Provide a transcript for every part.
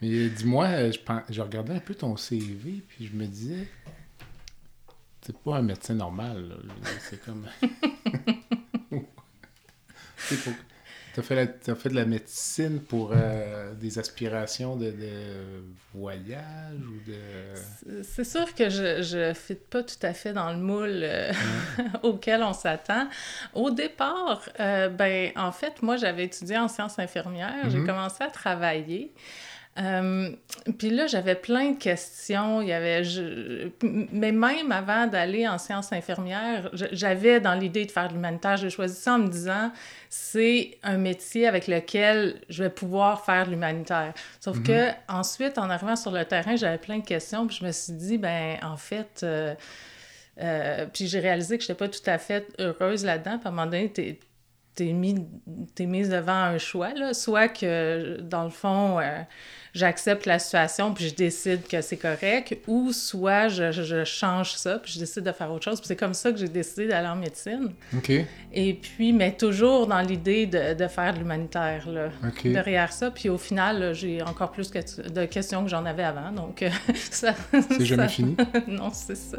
Mais dis-moi, je, je regardais un peu ton CV, puis je me disais, c'est pas un médecin normal. C'est comme. Tu as, fait de la médecine pour euh, des aspirations de, voyage ou de... C'est sûr que je ne fit pas tout à fait dans le moule euh, auquel on s'attend. Au départ, euh, ben, en fait, moi, j'avais étudié en sciences infirmières. J'ai mm-hmm. commencé à travailler. Euh, puis là, j'avais plein de questions. Il y avait, mais même avant d'aller en sciences infirmières, j'avais dans l'idée de faire de l'humanitaire. J'ai choisi ça en me disant, c'est un métier avec lequel je vais pouvoir faire de l'humanitaire. Sauf mhm. que ensuite, en arrivant sur le terrain, j'avais plein de questions. Puis je me suis dit, ben en fait. Euh, euh, puis j'ai réalisé que je n'étais pas tout à fait heureuse là-dedans. Puis à un moment donné, t'es mis, es mise devant un choix, là. soit que, dans le fond, j'accepte la situation puis je décide que c'est correct, ou soit je, je, change ça puis je décide de faire autre chose. c'est comme ça que j'ai décidé d'aller en médecine. OK. Et puis, mais toujours dans l'idée de, de, faire de l'humanitaire, là, derrière ça. Puis au final, j'ai encore plus que, de questions que j'en avais avant, donc ça... C'est jamais fini? non, c'est ça.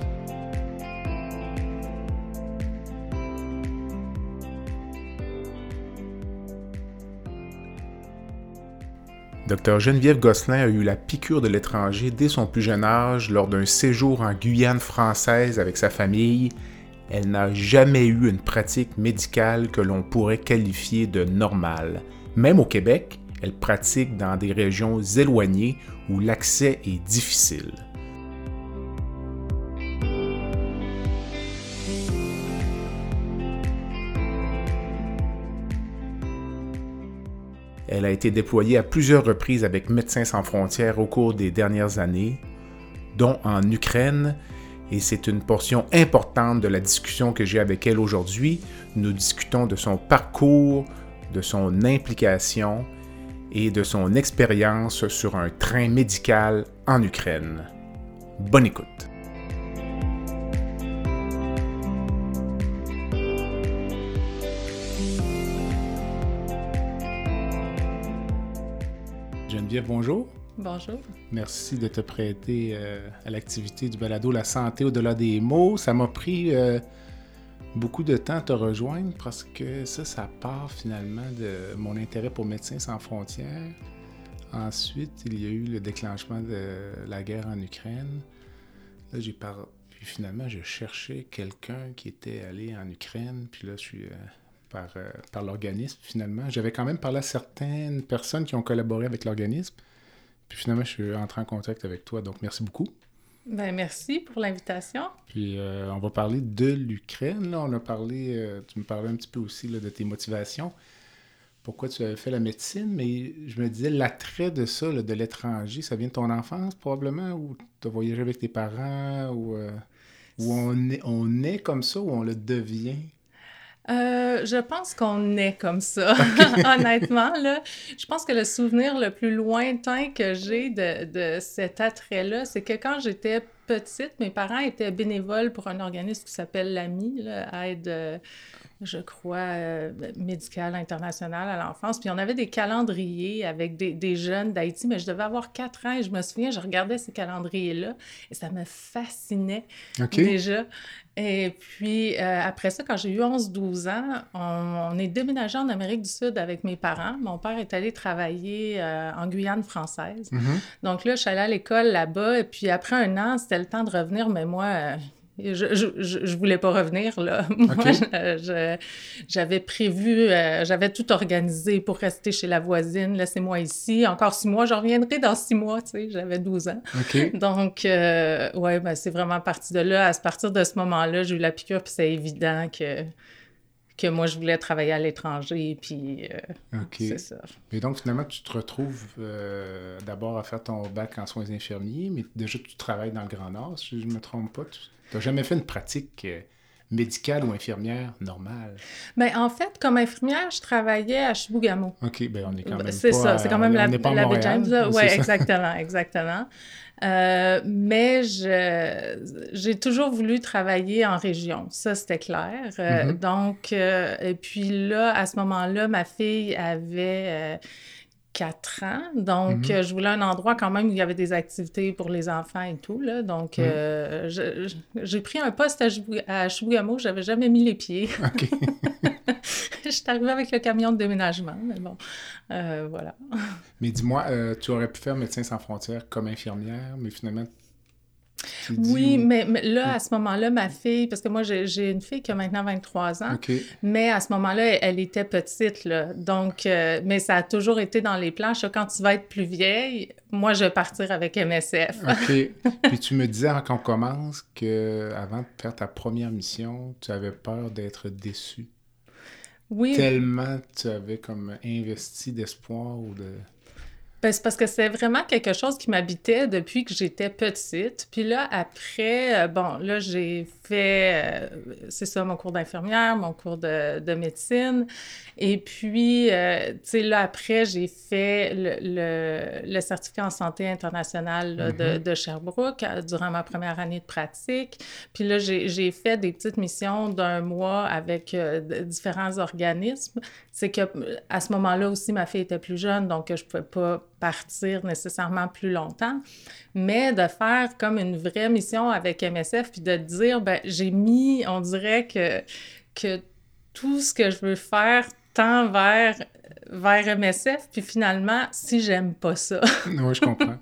Docteur Geneviève Gosselin a eu la piqûre de l'étranger dès son plus jeune âge lors d'un séjour en Guyane française avec sa famille elle n'a jamais eu une pratique médicale que l'on pourrait qualifier de normale. Même au Québec, elle pratique dans des régions éloignées où l'accès est difficile. Elle a été déployée à plusieurs reprises avec Médecins sans frontières au cours des dernières années, dont en Ukraine et c'est une portion importante de la discussion que j'ai avec elle aujourd'hui. Nous discutons de son parcours, de son implication et de son expérience sur un train médical en Ukraine. Bonne écoute. Bonjour. Bonjour. Merci de te prêter euh, à l'activité du balado La santé au-delà des mots. Ça m'a pris euh, beaucoup de temps à te rejoindre parce que ça, ça part finalement de mon intérêt pour Médecins sans frontières. Ensuite, il y a eu le déclenchement de la guerre en Ukraine. Là, j'ai par... Puis finalement, je cherchais quelqu'un qui était allé en Ukraine. Puis là, je suis... Euh, par, par l'organisme, finalement. J'avais quand même parlé à certaines personnes qui ont collaboré avec l'organisme. Puis finalement, je suis entré en contact avec toi, donc merci beaucoup. Ben, merci pour l'invitation. Puis euh, on va parler de l'Ukraine. On a parlé, euh, tu me parlais un petit peu aussi de tes motivations. Pourquoi tu avais fait la médecine, mais je me disais, l'attrait de ça, de l'étranger, ça vient de ton enfance probablement, ou tu as voyagé avec tes parents, ou, euh, on, est, on est comme ça, ou on le devient? Euh, je pense qu'on est comme ça, honnêtement. Là. Je pense que le souvenir le plus lointain que j'ai de, de cet attrait-là, c'est que quand j'étais petite, mes parents étaient bénévoles pour un organisme qui s'appelle l'AMI, Aide euh, je crois, euh, médicale internationale à l'enfance. Puis on avait des calendriers avec des, des jeunes d'Haïti, mais je devais avoir quatre ans et je me souviens, je regardais ces calendriers-là et ça me fascinait déjà. Et puis euh, après ça, quand j'ai eu 11-12 ans, on, est déménagé en Amérique du Sud avec mes parents. Mon père est allé travailler euh, en Guyane française. Mm-hmm. Donc là, je suis allée à l'école là-bas et puis après un an, c'était le temps de revenir, mais moi je, je, je, voulais pas revenir, là. Moi, j'avais prévu, euh, j'avais tout organisé pour rester chez la voisine. Laissez-moi ici. Encore six mois, je reviendrai dans six mois, tu sais. J'avais 12 ans. Donc, euh, ouais, ben, c'est vraiment parti de là. À partir de ce moment-là, j'ai eu la piqûre, puis c'est évident que que moi, je voulais travailler à l'étranger, puis euh, c'est ça. Et donc, finalement, tu te retrouves d'abord à faire ton bac en soins infirmiers, mais déjà, tu travailles dans le Grand Nord, si je ne me trompe pas. Tu n'as jamais fait une pratique euh, médicale ou infirmière normale? Bien, en fait, comme infirmière, je travaillais à Chibougamau. OK, bien, on est quand même C'est ça, c'est quand même la, on la Montréal, James, ça. exactement, exactement. Euh, mais je, j'ai toujours voulu travailler en région, ça c'était clair. Euh, Mhm. Donc, euh, et puis là, à ce moment-là, ma fille avait 4 ans, donc Mhm. euh, je voulais un endroit quand même où il y avait des activités pour les enfants et tout, là. Donc, euh, je- je- j'ai pris un poste à, à Chibougamau, j'avais jamais mis les pieds. Je suis arrivée avec le camion de déménagement, mais bon, euh, voilà. Mais dis-moi, euh, tu aurais pu faire Médecins sans frontières comme infirmière, mais finalement. Oui, mais, mais là, à ce moment-là, ma fille, parce que moi, j'ai une fille qui a maintenant 23 ans, OK. mais à ce moment-là, elle, elle était petite, là. Donc, euh, mais ça a toujours été dans les sais, Quand tu vas être plus vieille, moi, je vais partir avec MSF. OK. Puis tu me disais avant qu'on commence que avant de faire ta première mission, tu avais peur d'être déçu. Tellement tu avais comme investi d'espoir ou de... Ben, c'est parce que c'est vraiment quelque chose qui m'habitait depuis que j'étais petite. Puis là, après, euh, bon, là, j'ai fait, euh, c'est ça, mon cours d'infirmière, mon cours de, de médecine. Et puis, euh, tu sais, là, après, j'ai fait le, le, le certificat en santé internationale là, de, de Sherbrooke durant ma première année de pratique. Puis là, j'ai j'ai fait des petites missions d'un mois avec euh, différents organismes. C'est que à ce moment-là aussi, ma fille était plus jeune, donc je pouvais pas partir nécessairement plus longtemps. Mais de faire comme une vraie mission avec MSF, puis de dire, ben, j'ai mis, on dirait que, que tout ce que je veux faire tend vers, vers MSF, puis finalement, si j'aime pas ça, Oui, je comprends.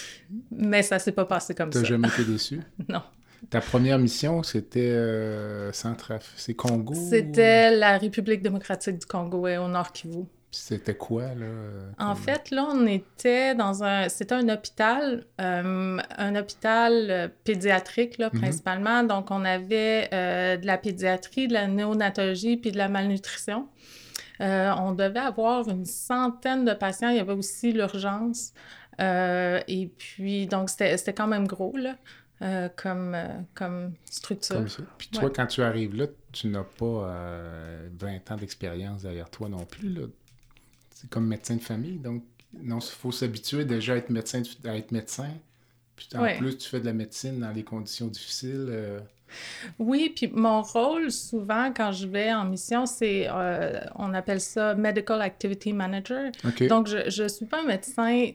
mais ça s'est pas passé comme T'as ça. jamais été déçu? Non. Ta première mission, c'était euh, Centraf... C'est Congo? C'était la République démocratique du Congo et au Nord Kivu. C'était quoi, là? En fait, là, on était dans un... C'était un hôpital, euh, un hôpital euh, pédiatrique, là, Mhm. principalement. Donc, on avait euh, de la pédiatrie, de la néonatologie, puis de la malnutrition. Euh, on devait avoir une centaine de patients. Il y avait aussi l'urgence. Et puis, donc, c'était c'était quand même gros, là, euh, comme, euh, comme structure. Comme ça. Puis toi, Ouais. quand tu arrives là, tu n'as pas euh, 20 ans d'expérience derrière toi non plus. Là. C'est comme médecin de famille, donc non, il faut s'habituer déjà à être médecin. À être médecin. Puis en Ouais. plus, tu fais de la médecine dans des conditions difficiles. euh, Oui, puis mon rôle, souvent, quand je vais en mission, c'est, euh, on appelle ça Medical Activity Manager. Donc, je ne suis pas un médecin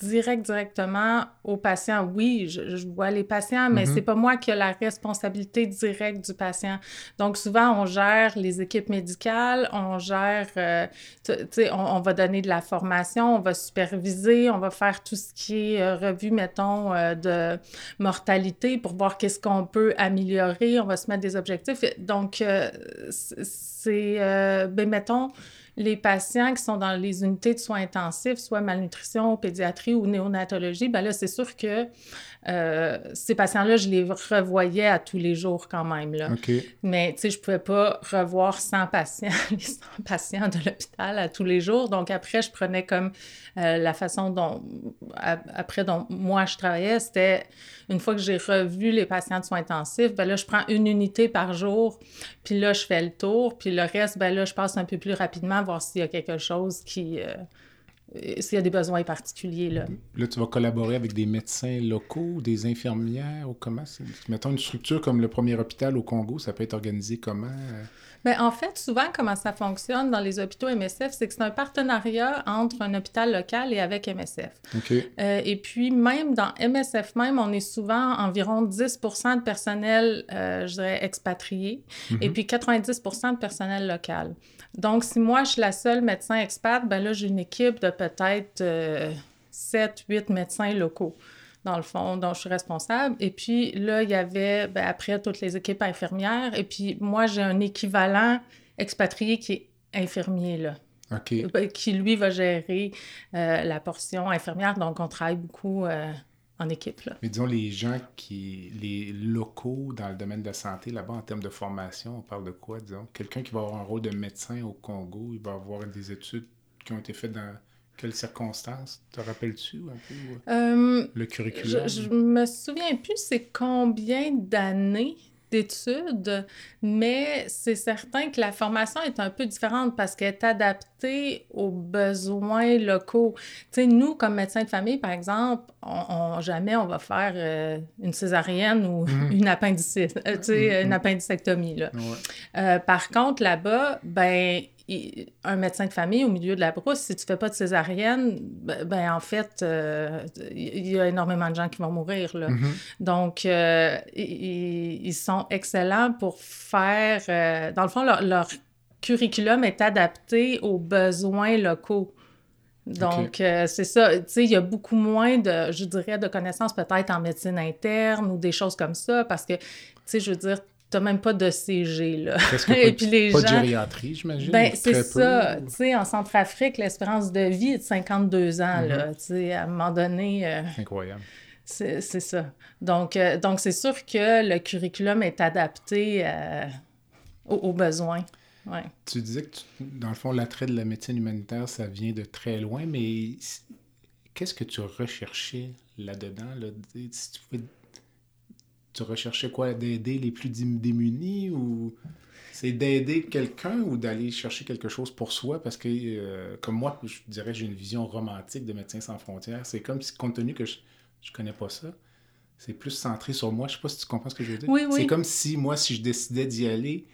direct directement aux patients. Oui, je, je vois les patients, mais Mhm. c'est pas moi qui ai la responsabilité directe du patient. Donc, souvent, on gère les équipes médicales, on gère, euh, tu sais, on, on va donner de la formation, on va superviser, on va faire tout ce qui est euh, revue, mettons, euh, de mortalité pour voir qu'est-ce qu'on peut améliorer, on va se mettre des objectifs. Donc, euh, c'est, ben, mettons, les patients qui sont dans les unités de soins intensifs, soit malnutrition, pédiatrie ou néonatologie, ben là, c'est sûr que euh, ces patients-là, je les revoyais à tous les jours quand même. Là. Mais tu sais, je pouvais pas revoir 100 patients, les 100 patients de l'hôpital à tous les jours. Donc après, je prenais comme euh, la façon dont, après, dont moi je travaillais, c'était une fois que j'ai revu les patients de soins intensifs, ben là, je prends une unité par jour, puis là, je fais le tour, puis le reste, ben là, je passe un peu plus rapidement, voir s'il y a quelque chose qui... euh, s'il y a des besoins particuliers, là. Là, tu vas collaborer avec des médecins locaux, des infirmières, ou comment? Mettons une structure comme le premier hôpital au Congo, ça peut être organisé comment? euh? Ben, en fait, souvent, comment ça fonctionne dans les hôpitaux MSF, c'est que c'est un partenariat entre un hôpital local et avec MSF. OK. Euh, et puis, même dans MSF même, on est souvent environ 10% de personnel, euh, je dirais, expatrié, et Mhm. puis 90% de personnel local. Donc, si moi, je suis la seule médecin expat, ben là, j'ai une équipe de peut-être 7, 8 médecins locaux, dans le fond, dont je suis responsable. Et puis, là, il y avait, ben, après, toutes les équipes infirmières. Et puis, moi, j'ai un équivalent expatrié qui est infirmier, là. OK. Ben, qui lui va gérer euh, la portion infirmière. Donc, on travaille beaucoup euh, en équipe. Là. Mais disons, les gens qui. les locaux dans le domaine de la santé, là-bas, en termes de formation, on parle de quoi, disons? Quelqu'un qui va avoir un rôle de médecin au Congo, il va avoir des études qui ont été faites dans quelles circonstances? Te rappelles-tu un peu euh, Euh, le je, curriculum? je me souviens plus c'est combien d'années d'études, mais c'est certain que la formation est un peu différente parce qu'elle est adaptée aux besoins locaux. Tu sais, nous, comme médecins de famille, par exemple, on, jamais on va faire euh, une césarienne ou Mhm. une appendicite, euh, tu sais, Mhm. une appendicectomie, là. Ouais. Par contre, là-bas, ben, il- un médecin de famille au milieu de la brousse, si tu fais pas de césarienne, ben, ben, en fait, euh, il y a énormément de gens qui vont mourir, là. Mhm. Donc, euh, ils, ils sont excellents pour faire... euh, dans le fond, leur, leur curriculum est adapté aux besoins locaux. Donc, c'est ça. Tu sais, il y a beaucoup moins de, je dirais, de connaissances peut-être en médecine interne ou des choses comme ça parce que, tu sais, je veux dire, t'as même pas de CG, là. Et puis les pas de gériatrie, j'imagine. Ben, c'est ça. Tu sais, en Centrafrique, l'espérance de vie est de 52 ans, là. Tu sais, à un moment donné... euh, Incroyable. c'est ça. Donc, euh, donc c'est sûr que le curriculum est adapté euh, aux, aux besoins. Ouais. Tu disais que, tu- dans le fond, l'attrait de la médecine humanitaire, ça vient de très loin, mais qu'est-ce que tu recherchais là-dedans? Là? Si tu, pouvais- tu recherchais quoi? D'aider les plus démunis ou c'est d'aider quelqu'un ou d'aller chercher quelque chose pour soi? Parce que, euh, comme moi, je dirais j'ai une vision romantique de Médecins sans frontières. C'est comme si, compte tenu que je, je connais pas ça, c'est plus centré sur moi. Je sais pas si tu comprends ce que je veux dire. Oui, oui. C'est comme si, moi, si je décidais d'y aller,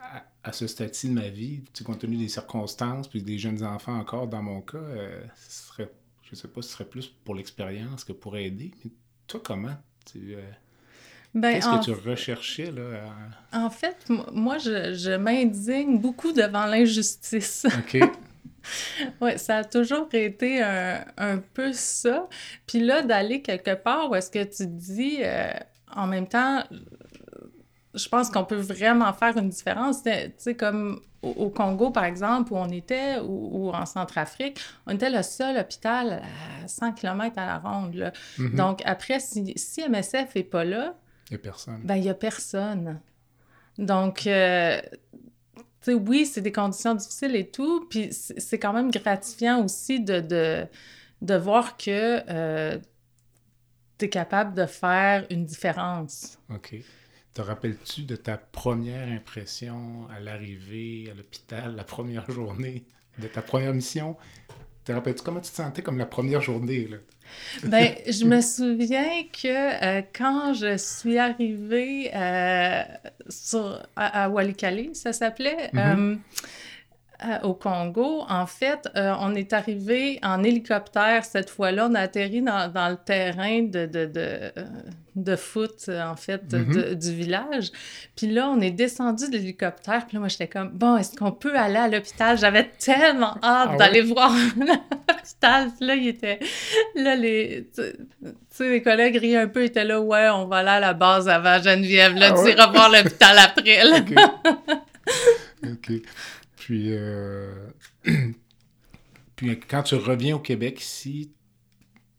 à, à ce stade-ci de ma vie, compte tenu des circonstances, puis des jeunes enfants encore, dans mon cas, euh, ce serait, je sais pas, ce serait plus pour l'expérience que pour aider. Mais toi, comment? Tu, euh, Ben, Qu'est-ce que tu recherchais, là? à- en fait, moi, je, je m'indigne beaucoup devant l'injustice. OK. oui, ça a toujours été un, un peu ça. Puis là, d'aller quelque part où est-ce que tu te dis, euh, en même temps, je pense qu'on peut vraiment faire une différence. Tu sais, comme au, au Congo, par exemple, où on était, ou, ou en Centrafrique, on était le seul hôpital à 100 km à la ronde. là. Mhm. Donc, après, si, si MSF n'est pas là, Il n'y a personne. ben, il n'y a personne. Donc, euh, tu sais, oui, c'est des conditions difficiles et tout, puis c'est quand même gratifiant aussi de, de, de voir que tu es capable de faire une différence. OK. Te rappelles-tu de ta première impression à l'arrivée à l'hôpital, la première journée, de ta première mission? Te rappelles-tu comment tu te sentais comme la première journée? Là? Ben, je me souviens que euh, quand je suis arrivée euh, sur, à, à Walikale, ça s'appelait, Mhm. euh, euh, au Congo, en fait, euh, on est arrivé en hélicoptère cette fois-là. On a atterri dans, dans le terrain de, de, de, euh, de foot, en fait, Mhm. de- du village. Puis là, on est descendu de l'hélicoptère. Puis là, moi, j'étais comme, bon, est-ce qu'on peut aller à l'hôpital? J'avais tellement hâte Ah d'aller voir l'hôpital. Puis là, il était... Là, les... Tu sais, les collègues riaient un peu. Ils étaient là, ouais, on va aller à la base avant Geneviève. Là, Ah tu ouais? iras voir l'hôpital après. là. OK. OK. Puis, euh, puis quand tu reviens au Québec ici,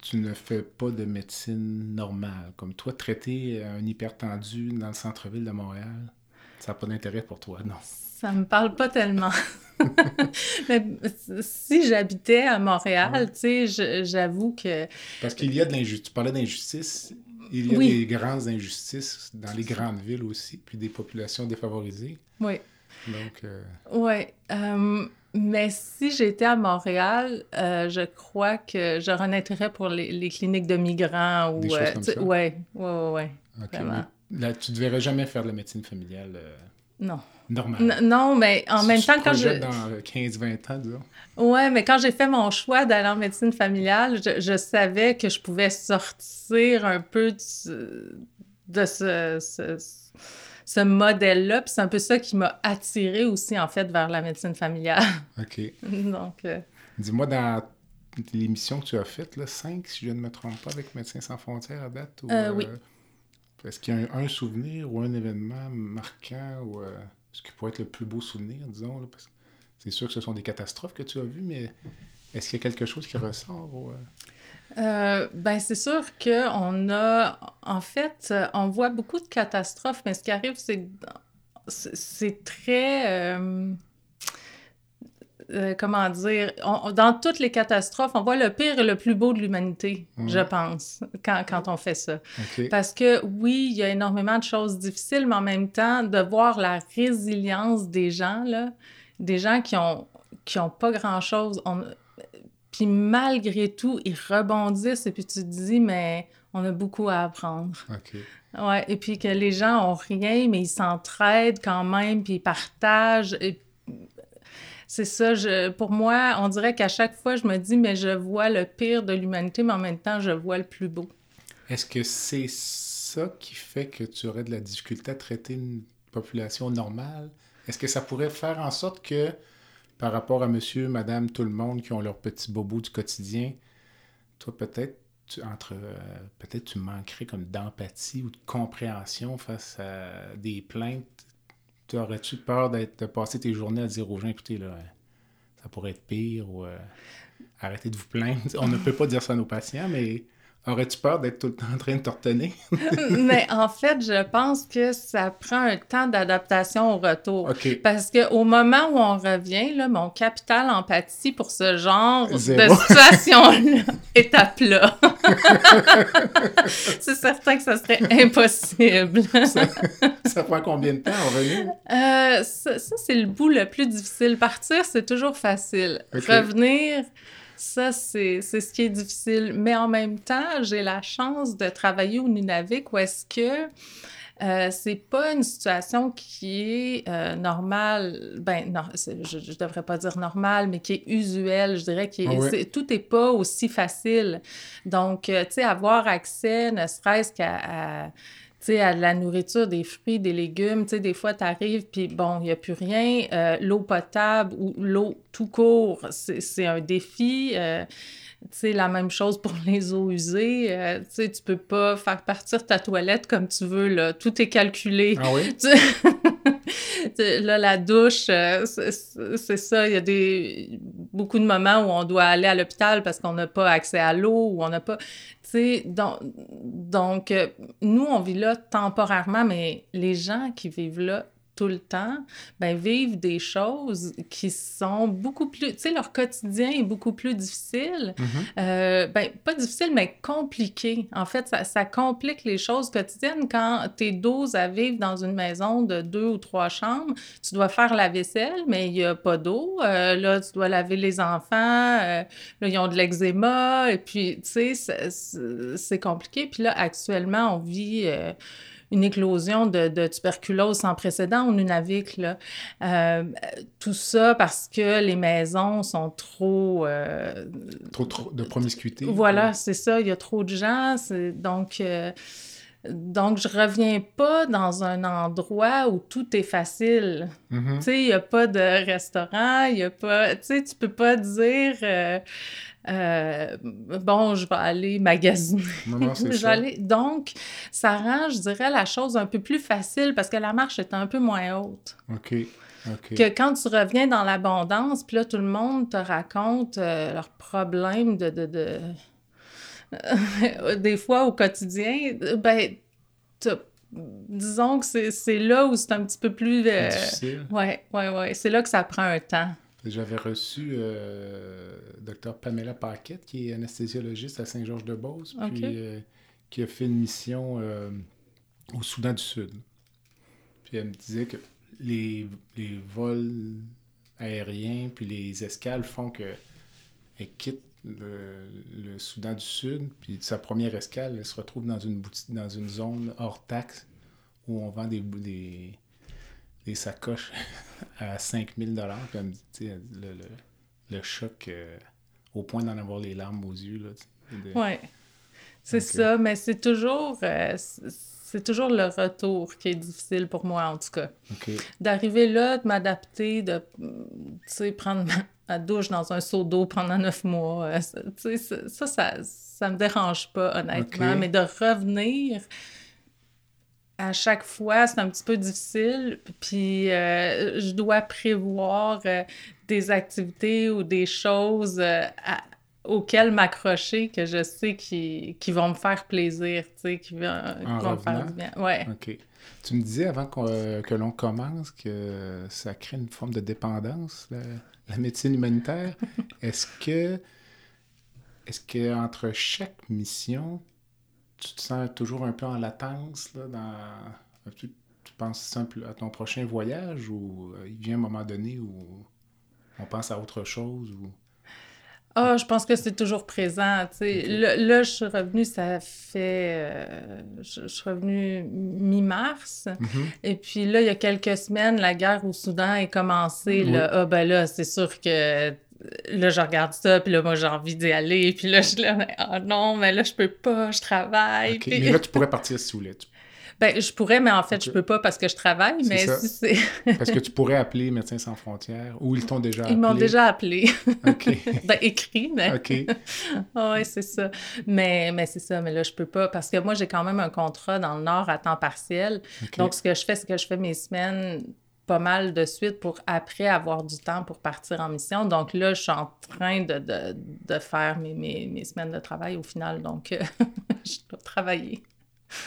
tu ne fais pas de médecine normale. Comme toi, traiter un hypertendu dans le centre-ville de Montréal, ça n'a pas d'intérêt pour toi, non? Ça me parle pas tellement. Mais si j'habitais à Montréal, tu sais, j'avoue que... Parce qu'il y a de l'injustice. Tu parlais d'injustice. Il y a Oui. des grandes injustices dans les grandes villes aussi, puis des populations défavorisées. Oui. Donc, euh, Oui. euh, mais si j'étais à Montréal, euh, je crois que je renaîtrais pour les, les cliniques de migrants ou... Des choses comme tu ça? Ouais, ouais, ouais, là, tu ne devrais jamais faire de la médecine familiale Non. normale? N- non, mais en Si même tu temps, te quand je... dans euh, 15-20 ans, disons. Ouais, mais quand j'ai fait mon choix d'aller en médecine familiale, je, je savais que je pouvais sortir un peu du- de ce, ce, ce modèle-là. Puis c'est un peu ça qui m'a attirée aussi, en fait, vers la médecine familiale. OK. Donc, euh, Dis-moi, dans l'émission que tu as faite, là, 5, si je ne me trompe pas, avec Médecins sans frontières à date, ou, Euh, oui. est-ce qu'il y a un, un souvenir ou un événement marquant ou euh, ce qui pourrait être le plus beau souvenir, disons, là, parce que c'est sûr que ce sont des catastrophes que tu as vues, mais est-ce qu'il y a quelque chose qui ressort? ou, euh? ben c'est sûr qu'on a... En fait, on voit beaucoup de catastrophes, mais ce qui arrive, c'est c'est très... euh, euh, comment dire, dans toutes les catastrophes, on voit le pire et le plus beau de l'humanité, mhm. je pense, quand, quand, on fait ça. Parce que oui, il y a énormément de choses difficiles, mais en même temps, de voir la résilience des gens, là, des gens qui ont, qui ont pas grand-chose, puis malgré tout, ils rebondissent et puis tu te dis, mais on a beaucoup à apprendre. Ouais, et puis que les gens ont rien, mais ils s'entraident quand même, puis ils partagent. Et c'est ça, je, pour moi, on dirait qu'à chaque fois, je me dis, mais je vois le pire de l'humanité, mais en même temps, je vois le plus beau. Est-ce que c'est ça qui fait que tu aurais de la difficulté à traiter une population normale? Est-ce que ça pourrait faire en sorte que, par rapport à monsieur, madame, tout le monde qui ont leurs petits bobos du quotidien, toi, peut-être, entre euh, peut-être tu manquerais comme d'empathie ou de compréhension face à des plaintes aurais-tu peur d'être, de passer tes journées à dire aux gens, écoutez, là, ça pourrait être pire ou euh, arrêtez de vous plaindre? On ne peut pas dire ça à nos patients, mais Aurais-tu peur d'être tout le temps en train de t'ortonner? Mais en fait, je pense que ça prend un temps d'adaptation au retour. Parce qu'au moment où on revient, là, mon capital empathie pour ce genre de situation-là est à plat. c'est certain que ça serait impossible. ça, prend combien de temps en revenir? Euh, ça, c'est le bout le plus difficile. Partir, c'est toujours facile. Revenir... Ça, c'est ce qui est difficile. Mais en même temps, j'ai la chance de travailler au Nunavik où est-ce que euh, c'est pas une situation qui est euh, normale, ben non, je, je devrais pas dire normale, mais qui est usuelle, je dirais que ah tout n'est pas aussi facile. Donc, euh, tu sais, avoir accès, ne serait-ce qu'à sais, à la nourriture, des fruits, des légumes. Tu sais, des fois, tu arrives, puis bon, il n'y a plus rien. Euh, l'eau potable ou l'eau tout court, c'est un défi. Euh, tu sais, la même chose pour les eaux usées. Euh, tu sais, tu peux pas faire partir ta toilette comme tu veux, là. Tout est calculé. Ah oui? là, la douche, c'est ça. Il y a des, beaucoup de moments où on doit aller à l'hôpital parce qu'on n'a pas accès à l'eau ou on n'a pas donc, donc, euh, nous, on vit là temporairement, mais les gens qui vivent là tout le temps, ben, vivent des choses qui sont beaucoup plus, tu sais, leur quotidien est beaucoup plus difficile. Mm-hmm. Euh, ben, pas difficile, mais compliqué. En fait, ça, ça, complique les choses quotidiennes quand tu es 12 à vivre dans une maison de deux ou trois chambres. Tu dois faire la vaisselle, mais il n'y a pas d'eau. Euh, là, tu dois laver les enfants. Euh, là, ils ont de l'eczéma. Et puis, tu sais, c'est compliqué. Puis là, actuellement, on vit une éclosion de, tuberculose sans précédent au Nunavik. Là. Euh, tout ça parce que les maisons sont trop... Euh, trop, trop, de promiscuité. Voilà, c'est ça. Il y a trop de gens. Donc... Euh, donc, je reviens pas dans un endroit où tout est facile. Mm-hmm. Tu sais, il n'y a pas de restaurant, il n'y a pas... Tu sais, tu peux pas dire... Euh, bon, je vais aller magasiner. Donc, ça rend, je dirais, la chose un peu plus facile parce que la marche est un peu moins haute. OK. Que quand tu reviens dans l'abondance, puis là, tout le monde te raconte euh, leurs problèmes de... de, des fois, au quotidien, ben, disons que c'est là où c'est un petit peu plus... Euh, difficile. Ouais, ouais, ouais. C'est là que ça prend un temps. J'avais reçu euh, Dr Pamela Paquette, qui est anesthésiologiste à Saint-Georges-de-Beauce, puis euh, qui a fait une mission euh, au Soudan du Sud. Puis elle me disait que les, les vols aériens puis les escales font que elle quitte le, Soudan du Sud, puis sa première escale, elle se retrouve dans une boutique, dans une zone hors taxe où on vend des, des des sacoches à 5000 dollars comme le, le, le, choc euh, au point d'en avoir les larmes aux yeux. Là, Oui, c'est ça, mais c'est toujours, euh, c'est toujours le retour qui est difficile pour moi, en tout cas. D'arriver là, de m'adapter, de prendre ma, douche dans un seau d'eau pendant neuf mois, euh, ça, ça, ça, ça, me dérange pas, honnêtement, mais de revenir à chaque fois, c'est un petit peu difficile. Puis euh, je dois prévoir euh, des activités ou des choses euh, auxquels m'accrocher que je sais qui, qui vont me faire plaisir, tu sais, qui, vont, me faire du bien. Ouais. OK. Tu me disais avant qu'on- euh, que l'on commence que ça crée une forme de dépendance, la, la médecine humanitaire. Est-ce que, est-ce que entre chaque mission, tu te sens toujours un peu en latence là, dans tu, tu penses simple à ton prochain voyage ou euh, il vient un moment donné où on pense à autre chose ou Ah, je pense que c'est toujours présent. tu sais. Ok. Là, là, je suis revenue, ça fait. euh, je, je suis revenue mi-mars. Mhm. Et puis là, il y a quelques semaines, la guerre au Soudan est commencée. Là, ah, ben là, c'est sûr que. Là, je regarde ça, puis là, moi, j'ai envie d'y aller. Puis là, je suis là, mais, ah non, mais là, je peux pas, je travaille. OK. Puis- Mais là, tu pourrais partir si tu voulais. Tu- Ben, je pourrais, mais en fait, je Ok. peux pas parce que je travaille. Mais ça. si c'est. Parce que tu pourrais appeler Médecins sans frontières ou ils t'ont déjà appelé. Ils m'ont déjà appelé. OK. ben, écrit, mais. OK. Ouais, c'est ça. Mais, mais c'est ça, mais là, je peux pas. Parce que moi, j'ai quand même un contrat dans le Nord à temps partiel. Donc, ce que je fais, c'est que je fais mes semaines pas mal de suite pour après avoir du temps pour partir en mission. Donc là, je suis en train de, de, de faire mes, mes, mes semaines de travail au final. Donc, je dois travailler.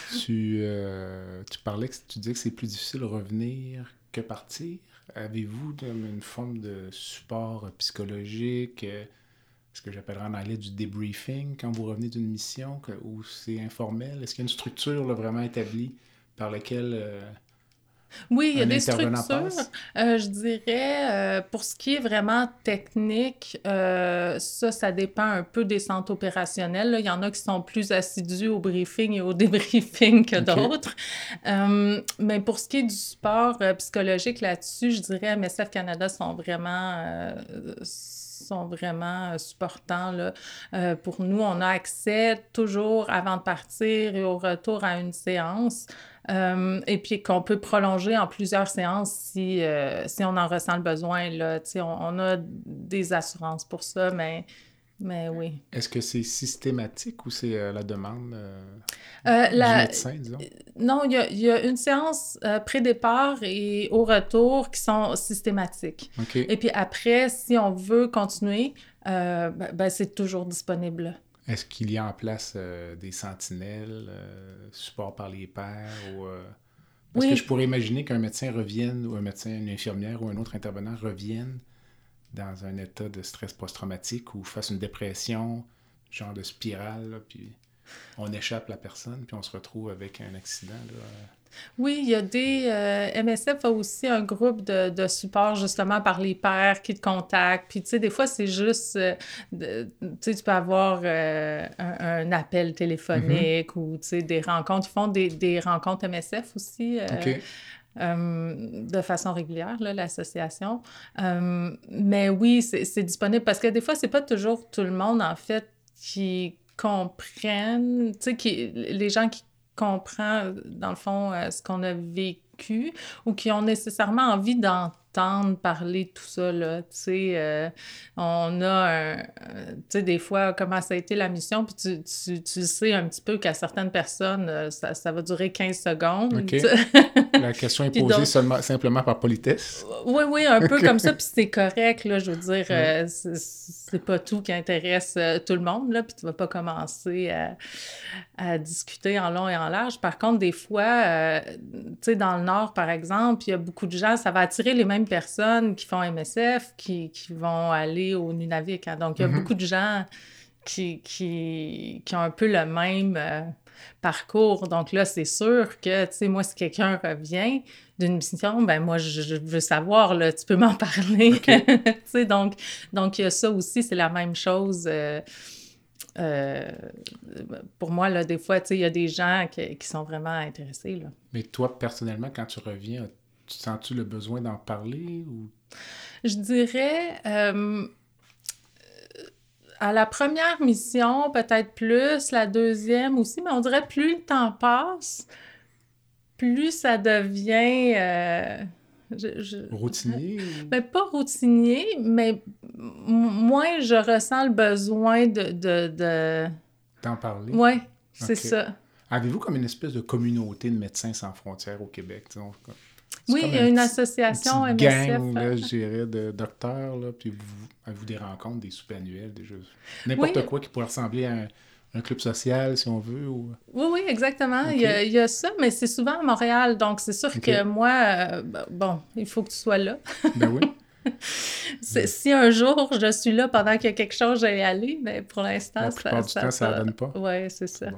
Tu, euh, tu parlais tu disais que c'est plus difficile revenir que partir. Avez-vous une forme de support psychologique, euh, ce que j'appellerais en anglais du debriefing quand vous revenez d'une mission, que- ou c'est informel? Est-ce qu'il y a une structure là, vraiment établie par laquelle euh, Oui, il y a des structures. Euh, je dirais, euh, pour ce qui est vraiment technique, euh, ça, ça dépend un peu des centres opérationnels. là. Il y en a qui sont plus assidus au briefing et au débriefing que d'autres. Mais pour ce qui est du support psychologique là-dessus, je dirais MSF Canada sont vraiment... sont vraiment supportants. Là. Euh, pour nous, on a accès toujours avant de partir et au retour à une séance. Euh, et puis qu'on peut prolonger en plusieurs séances si, euh, si on en ressent le besoin. Là. On, on a des assurances pour ça, mais, mais oui. Est-ce que c'est systématique ou c'est euh, la demande du la- médecin, disons? Non, il y a, il y a une séance pré-départ et au retour qui sont systématiques. OK. Et puis après, si on veut continuer, ben, ben, c'est toujours disponible. Est-ce qu'il y a en place euh, des sentinelles, euh, support par les pairs ou, euh, Parce Oui. que je pourrais imaginer qu'un médecin revienne, ou un médecin, une infirmière ou un autre intervenant revienne dans un état de stress post-traumatique ou fasse une dépression, genre de spirale, là, puis on échappe la personne, puis on se retrouve avec un accident. Là. Oui, il y a des... euh, MSF a aussi un groupe de, de support justement par les pairs qui te contactent. Puis, tu sais, des fois, c'est juste... euh, tu sais, tu peux avoir euh, un, un appel téléphonique ou, tu sais, des rencontres. Ils font des, des rencontres MSF aussi. euh, de façon régulière, l'association. Euh, mais oui, c'est disponible parce que des fois, c'est pas toujours tout le monde, en fait, qui comprennent, tu sais, les gens qui comprennent, dans le fond, euh, ce qu'on a vécu ou qui ont nécessairement envie d'entendre parler de tout ça, là, tu sais, euh, on a un, euh, tu sais, des fois, comment ça a été la mission, puis tu, tu, tu sais un petit peu qu'à certaines personnes, euh, ça, ça va durer 15 secondes. La question est posée donc- seulement, simplement par politesse. Oui, oui, un peu comme ça, puis c'est correct, là, je veux dire, Ouais. euh, c'est- pas tout qui intéresse tout le monde, là, puis tu vas pas commencer à, à discuter en long et en large. Par contre, des fois, euh, tu sais, dans le Nord, par exemple, il y a beaucoup de gens, ça va attirer les mêmes personnes qui font MSF, qui, qui vont aller au Nunavik, hein. donc il y a Mhm. beaucoup de gens qui, qui, qui ont un peu le même... euh, parcours. Donc là, c'est sûr que, tu sais, moi, si quelqu'un revient d'une mission, ben moi, je, je veux savoir, là, tu peux m'en parler. Tu sais, donc, donc, il y a ça aussi, c'est la même chose. euh, euh, pour moi, là, des fois, tu sais, il y a des gens qui, qui sont vraiment intéressés, là. Mais toi, personnellement, quand tu reviens, sens-tu le besoin d'en parler ou? Je dirais, euh, à la première mission, peut-être plus, la deuxième aussi, mais on dirait plus le temps passe, plus ça devient... euh, je- je- routinier? ou- Ben, pas routinier, mais moins je ressens le besoin de... de, de... D'en parler? Ouais, c'est ça. Avez-vous comme une espèce de communauté de médecins sans frontières au Québec? disons, comme- Oui, il y a une association une MSF. gang, là, je dirais, de docteurs, là, puis vous, avez-vous des rencontres, des soupers annuels, des jeux... N'importe Oui. quoi qui pourrait ressembler à un, un club social, si on veut, ou... Oui, oui, exactement. Il, y a, il y a ça, mais c'est souvent à Montréal. Donc, c'est sûr que moi, euh, b- bon, il faut que tu sois là. Ben oui. Si un jour je suis là pendant qu'il y a quelque chose, y aller, mais pour l'instant, plupart du temps, ça donne pas. Oui, c'est ça. Bon.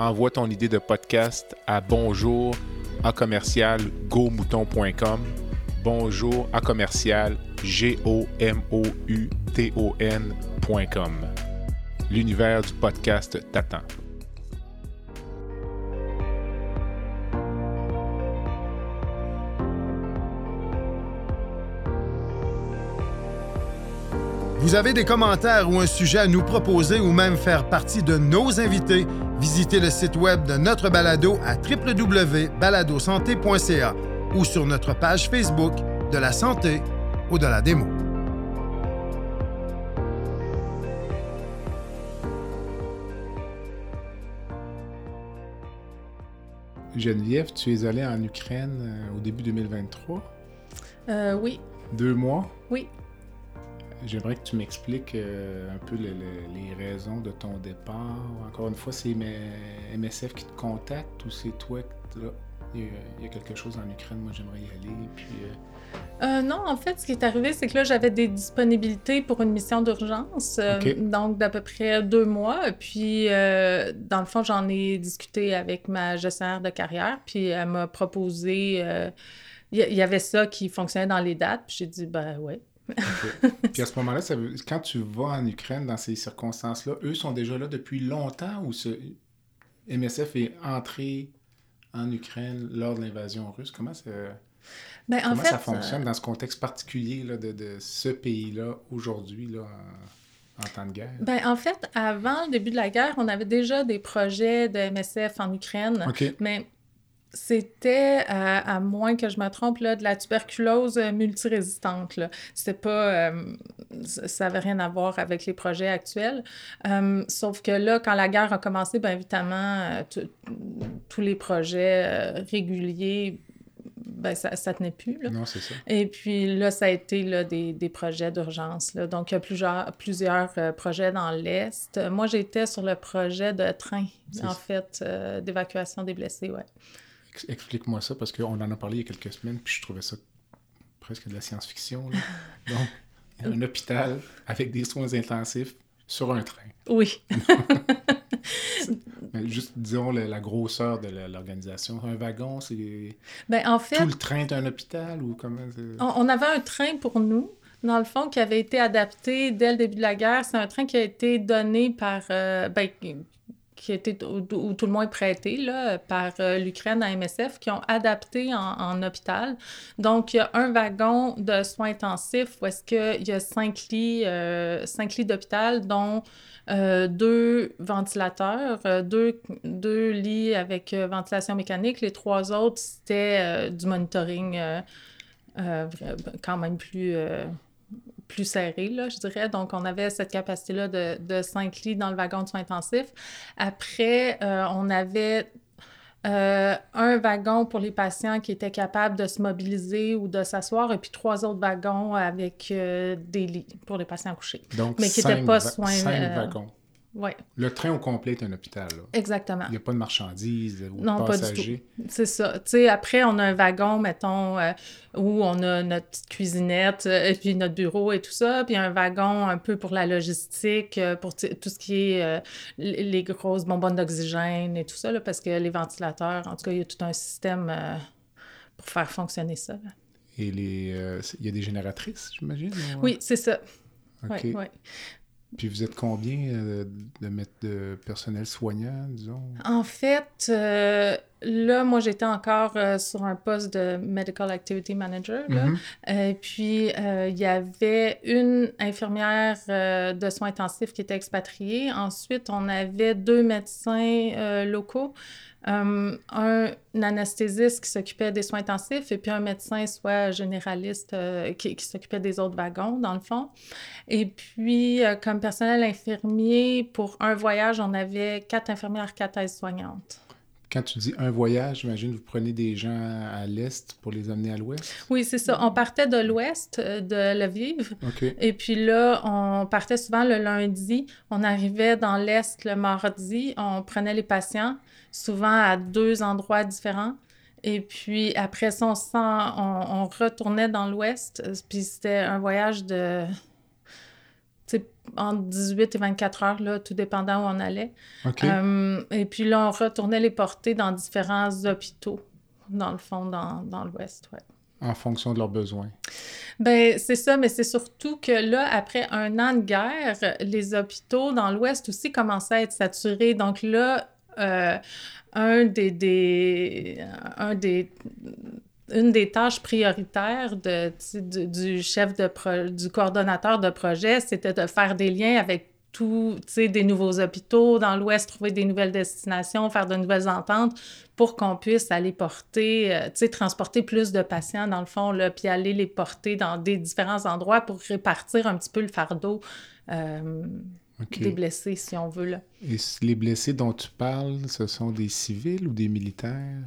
Envoie ton idée de podcast à bonjour à commercial gomouton.com. Bonjour à commercial g. L'univers du podcast t'attend. Vous avez des commentaires ou un sujet à nous proposer ou même faire partie de nos invités, visitez le site web de notre balado à www.baladosanté.ca ou sur notre page Facebook de la santé ou de la démo. Geneviève, tu es allée en Ukraine euh, au début 2023. Euh, oui, Deux mois? oui. J'aimerais que tu m'expliques euh, un peu le- le- les raisons de ton départ? Encore une fois, c'est MSF qui te contacte ou c'est toi qui là, il y, a, quelque chose en Ukraine, moi j'aimerais y aller. Puis, euh, Euh, non, en fait, ce qui est arrivé, c'est que là, j'avais des disponibilités pour une mission d'urgence, euh, donc d'à peu près deux mois. Puis, dans le fond, j'en ai discuté avec ma gestionnaire de carrière, puis elle m'a proposé. Il y, il y avait ça qui fonctionnait dans les dates, puis j'ai dit, ben ouais. puis à ce moment-là, ça veut- quand tu vas en Ukraine dans ces circonstances-là, eux sont déjà là depuis longtemps ou ce MSF est entré en Ukraine lors de l'invasion russe? Comment ça, Ben, en comment fait, ça fonctionne euh, dans ce contexte particulier là, de, de ce pays-là aujourd'hui là, en, en temps de guerre? ben, en fait, avant le début de la guerre, on avait déjà des projets de MSF en Ukraine. OK. Mais c'était, à, à moins que je me trompe, là, de la tuberculose euh, multirésistante. Là. C'était pas... euh, ça ça avait rien à voir avec les projets actuels. Euh, sauf que là, quand la guerre a commencé, bien évidemment, euh, tous les projets euh, réguliers, ben, ça, ça tenait plus. Là. Non, c'est ça. Et puis là, ça a été là, des, des projets d'urgence. là. Donc, il y a plusieurs, plusieurs euh, projets dans l'Est. Euh, Moi, j'étais sur le projet de train, en fait, euh, d'évacuation des blessés, ouais. Ex- Explique-moi ça parce qu'on en a parlé il y a quelques semaines, puis je trouvais ça presque de la science-fiction. Donc, un hôpital avec des soins intensifs sur un train. Oui. Mais juste, disons, la, la grosseur de l'organisation. Un wagon, c'est Ben, en fait, tout le train d'un hôpital ou comment on avait un train pour nous, dans le fond, qui avait été adapté dès le début de la guerre. C'est un train qui a été donné par... euh, ben, qui- a été, ou, ou tout le moins prêté là, par euh, l'Ukraine à MSF, qui ont adapté en, en hôpital. Donc, il y a un wagon de soins intensifs où est-ce y a cinq lits, euh, cinq lits d'hôpital, dont euh, deux ventilateurs, deux, deux lits avec ventilation mécanique. Les trois autres, c'était du monitoring quand même plus, plus serré, là, je dirais. Donc, on avait cette capacité-là de, de 5 lits dans le wagon de soins intensifs. Après, euh, on avait euh, un wagon pour les patients qui étaient capables de se mobiliser ou de s'asseoir, et puis trois autres wagons avec euh, des lits pour les patients couchés. Donc, Mais qui cinq étaient pas soins, cinq wagons. Oui, Le train au complet est un hôpital. là. exactement. Il n'y a pas de marchandises ou de pas passagers. C'est ça. Après, on a un wagon, mettons, euh, où on a notre petite cuisinette, euh, et puis notre bureau et tout ça, puis un wagon un peu pour la logistique, euh, pour tout ce qui est euh, les grosses bonbonnes d'oxygène et tout ça, là, parce que les ventilateurs, en tout cas, il y a tout un système euh, pour faire fonctionner ça. là. Et les, il y a des génératrices, j'imagine? ou- Oui, c'est ça. OK. Ouais, ouais. Puis vous êtes combien euh, de, personnel soignant, disons? En fait, euh, là, moi, j'étais encore euh, sur un poste de Medical Activity Manager. Là. Mhm. Et puis, il y avait une infirmière de soins intensifs qui était expatriée. Ensuite, on avait deux médecins locaux. Euh, un anesthésiste qui s'occupait des soins intensifs et puis un médecin soit généraliste euh, qui, qui s'occupait des autres wagons, dans le fond. Et puis, euh, comme personnel infirmier, pour un voyage, on avait quatre infirmières, quatre aides-soignantes. Quand tu dis un voyage, j'imagine vous prenez des gens à l'est pour les amener à l'ouest? Oui, c'est ça. On partait de l'ouest, de Lviv. OK. Et puis là, on partait souvent le lundi. On arrivait dans l'Est le mardi. On prenait les patients, souvent à deux endroits différents. Et puis après ça, on, on, on retournait dans l'Ouest. Puis c'était un voyage de... tu sais, entre 18 et 24 heures, là, tout dépendant où on allait. Euh, et puis là, on retournait les porter dans différents hôpitaux, dans le fond, dans, dans l'Ouest, ouais. En fonction de leurs besoins. Ben, c'est ça, mais c'est surtout que là, après un an de guerre, les hôpitaux dans l'Ouest aussi commençaient à être saturés. Donc là, euh, des, une des tâches prioritaires du, chef du coordonnateur de projet, c'était de faire des liens avec sais, des nouveaux hôpitaux dans l'Ouest, trouver des nouvelles destinations, faire de nouvelles ententes pour qu'on puisse aller porter, euh, transporter plus de patients dans le fond, là, puis aller les porter dans des différents endroits pour répartir un petit peu le fardeau euh, OK. des blessés, si on veut, là. Et les blessés dont tu parles, ce sont des civils ou des militaires?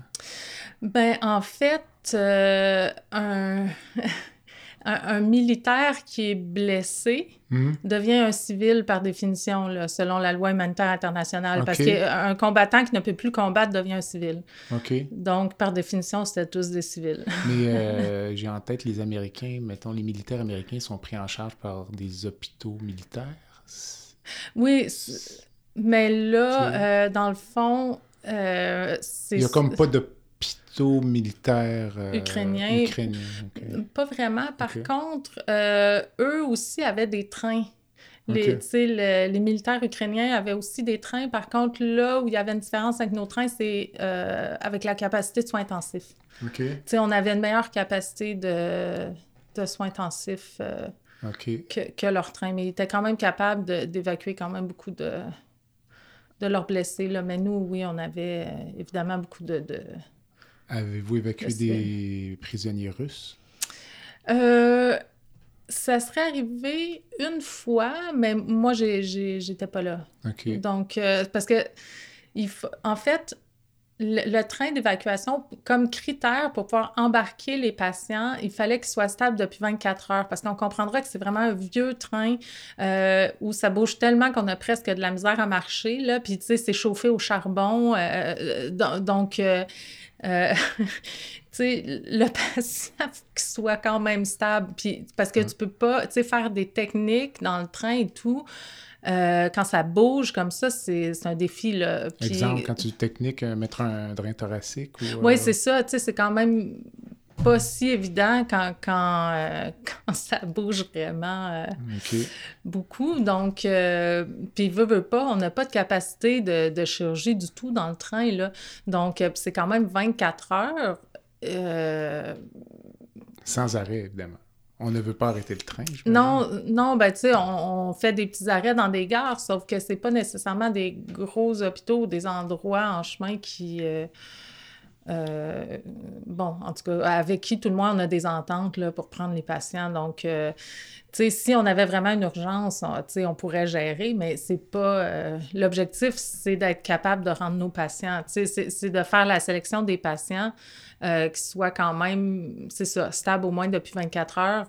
Ben, en fait, euh, un, un, un militaire qui est blessé Mhm. devient un civil par définition, là, selon la loi humanitaire internationale. Parce Ok. qu'un combattant qui ne peut plus combattre devient un civil. OK. Donc, par définition, c'était tous des civils. Mais euh, j'ai en tête les Américains, mettons, les militaires américains sont pris en charge par des hôpitaux militaires. Oui, mais là, euh, dans le fond, euh, c'est... Il n'y a comme pas d'hôpitaux militaires euh, ok. Pas vraiment. Par contre, eux aussi avaient des trains. Les, le- militaires ukrainiens avaient aussi des trains. Par contre, là où il y avait une différence avec nos trains, c'est avec la capacité de soins intensifs. On avait une meilleure capacité de, de soins intensifs que, que leur train. Mais ils étaient quand même capables d'évacuer quand même beaucoup de, de leurs blessés. Là. Mais nous, oui, on avait euh, évidemment beaucoup de... de... Avez-vous évacué des prisonniers russes? Euh, ça serait arrivé une fois, mais moi, j'étais pas là. Donc, euh, parce que, il en fait, le, le train d'évacuation, comme critère pour pouvoir embarquer les patients, il fallait qu'il soit stable depuis 24 heures, parce qu'on comprendra que c'est vraiment un vieux train euh, où ça bouge tellement qu'on a presque de la misère à marcher, là, puis tu sais, c'est chauffé au charbon, euh, euh, don- donc... euh, euh, tu sais, le patient, faut qu'il soit quand même stable. Puis, parce que tu peux pas, tu sais, faire des techniques dans le train et tout. Euh, quand ça bouge comme ça, c'est un défi, là. Puis- Exemple, quand tu techniques, euh, mettre un drain thoracique ou... Oui, euh, c'est ça. Tu sais, c'est quand même pas si évident quand, quand, euh, quand ça bouge vraiment euh, beaucoup. Donc, euh, puis veut, veut pas, on n'a pas de capacité de, de chirurgie du tout dans le train, là. Donc, c'est quand même 24 heures. Sans arrêt, évidemment. On ne veut pas arrêter le train. Non, non, ben tu sais, on, on fait des petits arrêts dans des gares, sauf que c'est pas nécessairement des gros hôpitaux ou des endroits en chemin qui... euh, euh, bon, en tout cas, avec qui tout le monde a des ententes là, pour prendre les patients. Donc, euh, tu sais, si on avait vraiment une urgence, on, on pourrait gérer, mais c'est pas... euh, L'objectif, c'est d'être capable de rendre nos patients, tu sais, c'est- de faire la sélection des patients qui soient quand même, c'est ça, stables au moins depuis 24 heures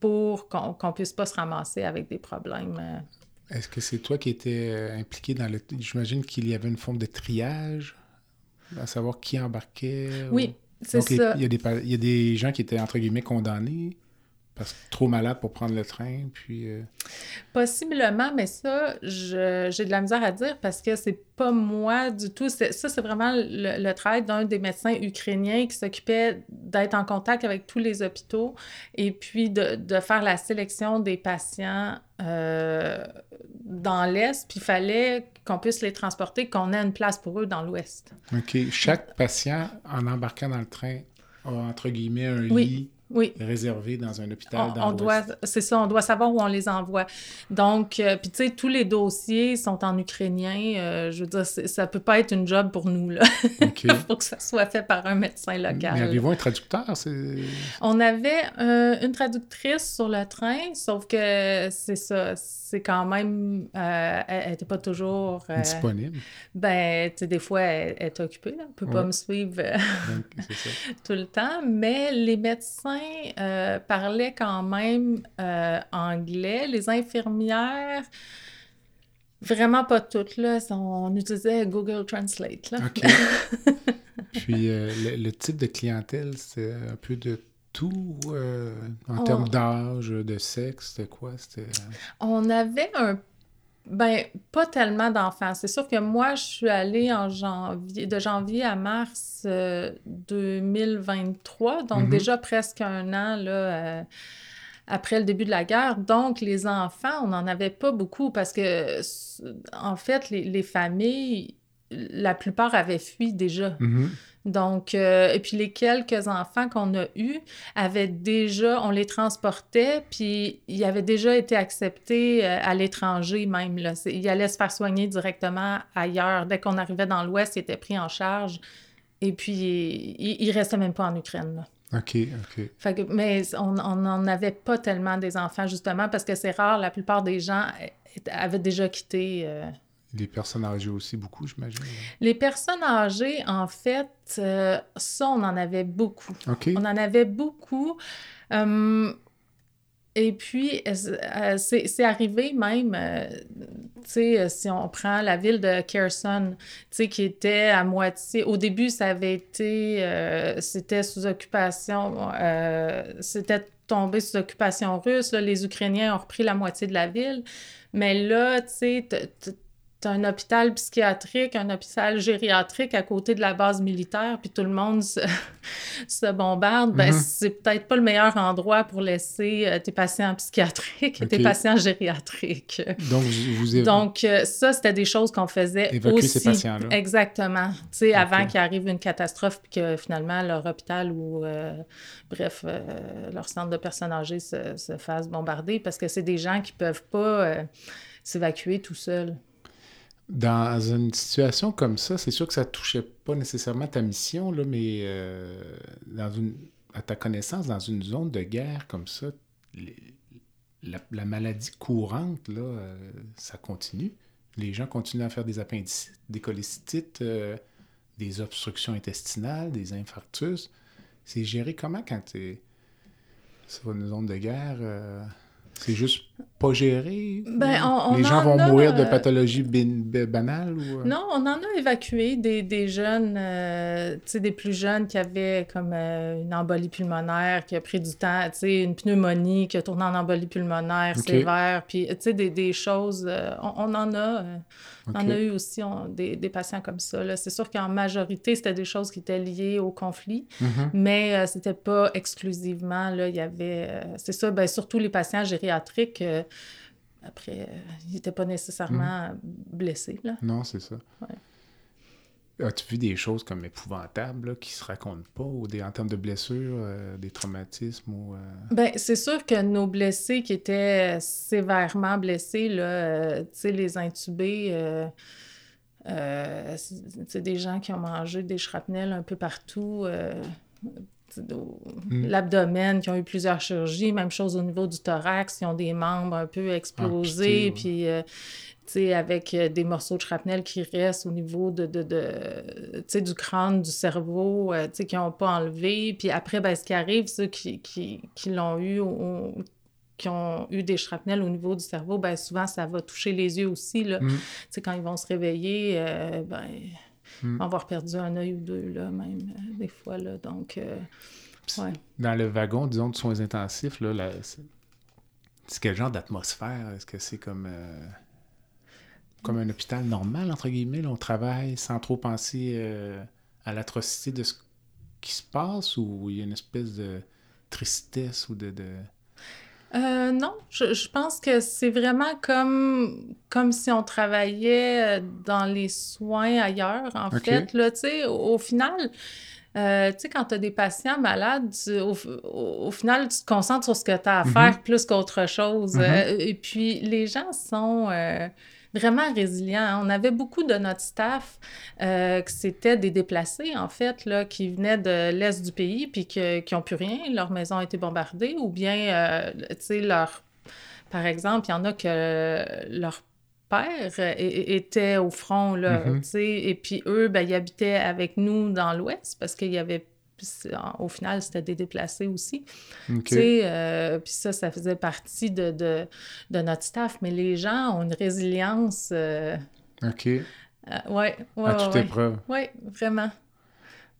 pour qu'on qu'on puisse pas se ramasser avec des problèmes. Est-ce que c'est toi qui étais impliqué dans le... J'imagine qu'il y avait une forme de triage, à savoir qui embarquait. ou- Oui, c'est ça. il y, a des, il y a des gens qui étaient, entre guillemets, condamnés parce que trop malade pour prendre le train, puis... euh, Possiblement, mais ça, j'ai de la misère à dire parce que c'est pas moi du tout. Ça, c'est vraiment le, le travail d'un des médecins ukrainiens qui s'occupait d'être en contact avec tous les hôpitaux et puis de, de faire la sélection des patients euh, dans l'Est. Puis il fallait qu'on puisse les transporter, qu'on ait une place pour eux dans l'Ouest. OK. Chaque patient, en embarquant dans le train, a, entre guillemets, un Oui. lit Oui. réservé dans un hôpital On, dans on doit, c'est ça, on doit savoir où on les envoie. Donc, euh, puis tu sais, tous les dossiers sont en ukrainien. euh, je veux dire, ça peut pas être une job pour nous, là. OK. Il faut que ça soit fait par un médecin Mais local. avez-vous un traducteur? On avait euh, une traductrice sur le train, sauf que c'est ça, c'est quand même, euh, elle n'était pas toujours, disponible. ben, tu sais, des fois, elle, elle est occupée, là, elle peut pas me suivre Donc, c'est ça. tout le temps, mais les médecins euh, parlaient quand même euh, anglais. Les infirmières, vraiment pas toutes, là. On utilisait Google Translate, là. OK. Puis euh, le, le type de clientèle, c'est un peu de tout euh, en On- termes d'âge, de sexe, c'était quoi? C'était... On avait un. Ben, pas tellement d'enfants. C'est sûr que moi, je suis allée en janvier, de janvier à mars euh, 2023, donc Mhm. déjà presque un an, là. euh, après le début de la guerre. Donc, les enfants, on n'en avait pas beaucoup parce que, en fait, les, les familles, la plupart avaient fui déjà. mhm. Donc, euh, et puis les quelques enfants qu'on a eus avaient déjà, on les transportait, puis ils avaient déjà été acceptés euh, à l'étranger même. Là. Ils allaient se faire soigner directement ailleurs. Dès qu'on arrivait dans l'Ouest, ils étaient pris en charge. Et puis, ils ne restaient même pas en Ukraine. là. OK, OK. Fait que- mais on n'en avait pas tellement des enfants, justement, parce que c'est rare. La plupart des gens euh, avaient déjà quitté. euh, Les personnes âgées aussi, beaucoup, j'imagine. Les personnes âgées, en fait, euh, ça, on en avait beaucoup. OK. On en avait beaucoup. Hum, et puis, euh, euh, c'est arrivé même, euh, tu sais, euh, si on prend la ville de Kherson, tu sais, qui était à moitié. Au début, ça avait été. euh, c'était sous occupation. euh, c'était tombé sous occupation russe. là. les Ukrainiens ont repris la moitié de la ville. Mais là, tu sais, un hôpital psychiatrique, un hôpital gériatrique à côté de la base militaire, puis tout le monde se, se bombarde. Ben, Mhm. c'est peut-être pas le meilleur endroit pour laisser euh, tes patients psychiatriques et tes patients gériatriques. Donc, vous, Donc, euh, ça, c'était des choses qu'on faisait Évacuer aussi. ces patients-là. Exactement. Tu sais, avant qu'il arrive une catastrophe, puis que finalement, leur hôpital ou, euh, bref, euh, leur centre de personnes âgées se, se fasse bombarder, parce que c'est des gens qui peuvent pas euh, s'évacuer tout seuls. Dans une situation comme ça, c'est sûr que ça touchait pas nécessairement ta mission, là, mais euh, dans une, à ta connaissance, dans une zone de guerre comme ça, la maladie courante, là, euh, ça continue. Les gens continuent à faire des appendicites, des cholécystites, euh, des obstructions intestinales, des infarctus. C'est géré comment quand tu es sur une zone de guerre? C'est juste pas géré? Ben, ou on- on Les gens en vont a, mourir de euh, pathologies banales? Ou, euh? Non, on en a évacué des, des jeunes, euh, tu sais, des plus jeunes qui avaient comme euh, une embolie pulmonaire, qui a pris du temps, tu sais, une pneumonie qui a tourné en embolie pulmonaire sévère, puis, tu sais, des, des choses, euh, on, on en a, on a eu aussi on- des, des patients comme ça. C'est sûr qu'en majorité, c'était des choses qui étaient liées au conflit, Mhm. mais euh, c'était pas exclusivement, là, il y avait, euh, c'est ça, ben, surtout les patients gériatriques, euh, après, ils n'étaient pas nécessairement blessés, là. Non, c'est ça. Ouais. As-tu vu des choses comme épouvantables là, qui se racontent pas, ou des, en termes de blessures, euh, des traumatismes ou... euh, Ben, c'est sûr que nos blessés qui étaient sévèrement blessés, là, euh, tu sais, les intubés, euh, euh, c'est des gens qui ont mangé des shrapnels un peu partout, euh, tu sais, au- Mm. l'abdomen, qui ont eu plusieurs chirurgies, même chose au niveau du thorax, qui ont des membres un peu explosés, ouais. puis... avec euh, des morceaux de shrapnel qui restent au niveau de, de, de- du crâne, du cerveau, euh, qui n'ont pas enlevé. Puis après, ben, ce qui arrive, ceux qui, qui, qui l'ont eu ou qui ont eu des shrapnels au niveau du cerveau, ben, souvent, ça va toucher les yeux aussi. Là. Mm. Quand ils vont se réveiller, euh, ben, Mm. ils vont avoir perdu un œil ou deux, là, même, euh, des fois. Là. Donc, Ouais. Dans le wagon, disons, de soins intensifs, là, la- c'est c'est quel genre d'atmosphère? Est-ce que c'est comme, comme un hôpital normal, entre guillemets? là, on travaille sans trop penser euh, à l'atrocité de ce qui se passe ou il y a une espèce de tristesse ou de... de... Euh, non, je, je pense que c'est vraiment comme, comme si on travaillait euh, dans les soins ailleurs, en fait. Là, tu sais, au, au final, euh, tu sais, quand tu as des patients malades, tu- au, au- au final, tu te concentres sur ce que tu as à Mhm. faire plus qu'autre chose. Mhm. Euh, et puis, les gens sont vraiment résilients. On avait beaucoup de notre staff euh, que c'était des déplacés, en fait, là, qui venaient de l'Est du pays puis que- qui n'ont plus rien. Leur maison a été bombardée ou bien, euh, tu sais, leur... Par exemple, il y en a que leur père était au front, là, Mhm. tu sais, et puis eux, ben, ils habitaient avec nous dans l'Ouest parce qu'il y avait... Au final, c'était des déplacés aussi. OK. Tu sais, euh, puis ça, ça faisait partie de, de, de notre staff. Mais les gens ont une résilience. euh, OK. euh, ouais, ouais, à toute ouais, épreuve. ouais, vraiment.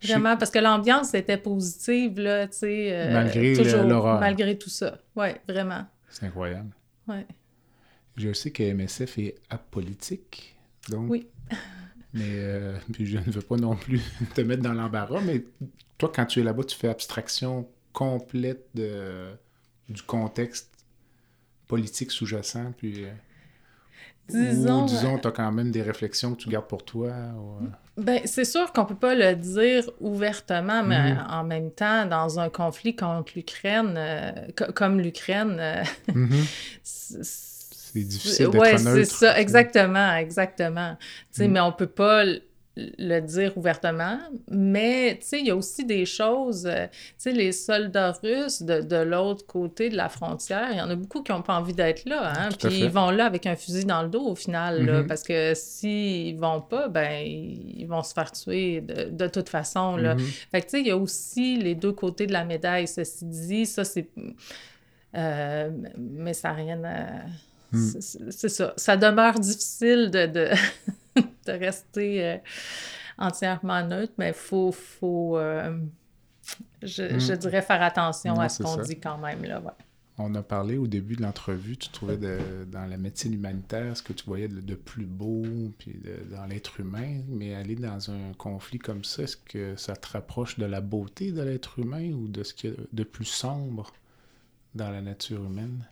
Vraiment, parce que l'ambiance était positive, là, tu sais. euh, Malgré toujours, l'horreur. Malgré tout ça. Ouais, vraiment. C'est incroyable. Ouais. Je sais que MSF est apolitique, donc... Oui. Mais euh, puis je ne veux pas non plus te mettre dans l'embarras, mais toi, quand tu es là-bas, tu fais abstraction complète de, du contexte politique sous-jacent, puis... euh, Disons, ou disons, tu as quand même des réflexions que tu gardes pour toi. ou, euh, Ben, c'est sûr qu'on peut pas le dire ouvertement, mais Mhm. en même temps, dans un conflit contre l'Ukraine, euh, co- comme l'Ukraine, euh, mhm. c'est C'est difficile d'être ouais, neutre. c'est ça, exactement, exactement. Tu sais, Mm. mais on peut pas le, dire ouvertement, mais tu sais, il y a aussi des choses, euh, tu sais, les soldats russes de, de l'autre côté de la frontière, il y en a beaucoup qui n'ont pas envie d'être là, hein, puis ils vont là avec un fusil dans le dos au final, là, Mhm. parce que s'ils vont pas, ben, ils vont se faire tuer de, de toute façon, là. Mhm. Fait que, tu sais, il y a aussi les deux côtés de la médaille, ceci dit. Ça, c'est... euh, mais ça n'a rien à... Hmm. c'est- C'est ça. Ça demeure difficile de, de, de rester euh, entièrement neutre, mais il faut... faut euh, je, Hmm. je dirais faire attention Non, à ce qu'on dit quand même, là, ouais. On a parlé au début de l'entrevue, tu trouvais de- dans la médecine humanitaire ce que tu voyais de, de plus beau, puis de- dans l'être humain, mais aller dans un conflit comme ça, est-ce que ça te rapproche de la beauté de l'être humain ou de ce qu'il y a de plus sombre dans la nature humaine?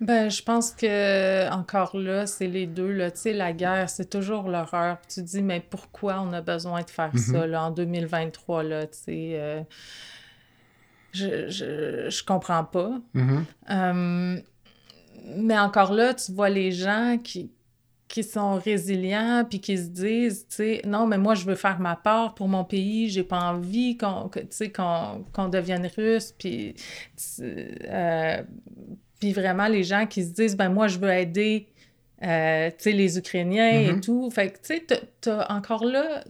Ben, je pense que encore là, c'est les deux. Là. Tu sais, la guerre, c'est toujours l'horreur. Tu te dis, mais pourquoi on a besoin de faire ça là, en 2023? Là, tu sais, euh, je, je, je comprends pas. Mhm. Euh, mais encore là, tu vois les gens qui, qui sont résilients puis qui se disent, tu sais, non, mais moi, je veux faire ma part pour mon pays, j'ai pas envie qu'on, qu'on, qu'on devienne russe, puis, euh, puis vraiment les gens qui se disent, ben moi, je veux aider, euh, tu sais, les Ukrainiens Mhm. et tout. Fait que, tu sais, t'as- encore là,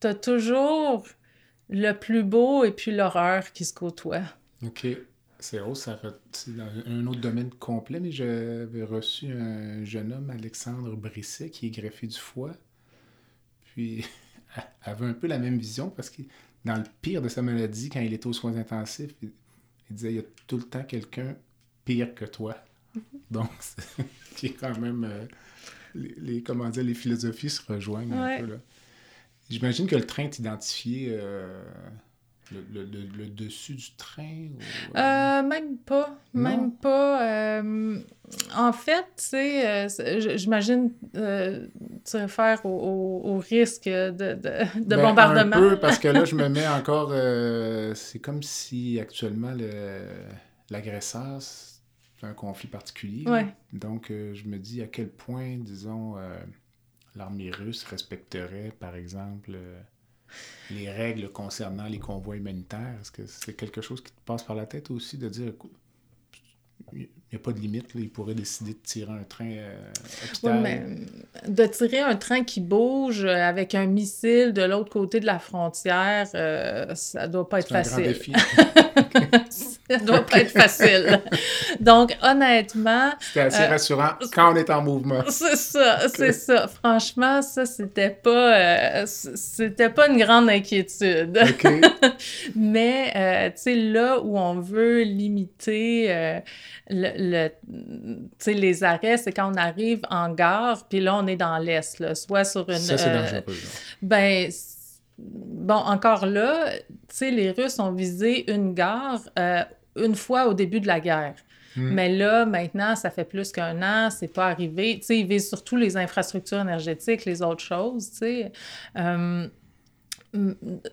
t'as- toujours le plus beau et puis l'horreur qui se côtoient. OK. C'est ça re- c'est dans un autre domaine complet, mais j'avais reçu un jeune homme, Alexandre Brisset, qui est greffé du foie. Puis, avait un peu la même vision parce que dans le pire de sa maladie, quand il était aux soins intensifs, il, il disait il y a tout le temps quelqu'un pire que toi. Donc, c'est qui est quand même. euh, les, les- comment dire, les philosophies se rejoignent Ouais. un peu. J'imagine que le train est identifié. euh, le, le- le- le dessus du train ou, euh, même pas, Non? même pas. en fait, tu sais, j'imagine tu réfères au, au- au risque de, de, de Ben, bombardement. Un peu, parce que là, je me mets encore. c'est comme si actuellement, le- l'agresseur, un conflit particulier. Ouais. Donc, euh, je me dis à quel point, disons, euh, l'armée russe respecterait, par exemple, euh, les règles concernant les convois humanitaires. Est-ce que c'est quelque chose qui te passe par la tête aussi de dire, n'y a pas de limite. Là. Il pourrait décider de tirer un train euh, Oui, mais de tirer un train qui bouge euh, avec un missile de l'autre côté de la frontière, euh, ça doit pas être C'est un grand facile. défi. ça doit pas être facile. Donc, honnêtement, C'était assez Euh, rassurant quand on est en mouvement. c'est ça, c'est ça. Franchement, ça, c'était pas, euh, c'était pas une grande inquiétude. Mais, euh, tu sais, là où on veut limiter euh, le, le- les arrêts, c'est quand on arrive en gare, puis là, on est dans l'Est, soit sur une... Ça, c'est euh, dangereux. ben, bon, encore là, les Russes ont visé une gare euh, une fois au début de la guerre. Hmm. Mais là, maintenant, ça fait plus qu'un an, c'est pas arrivé. Tu sais, ils visent surtout les infrastructures énergétiques, les autres choses, tu sais. Euh,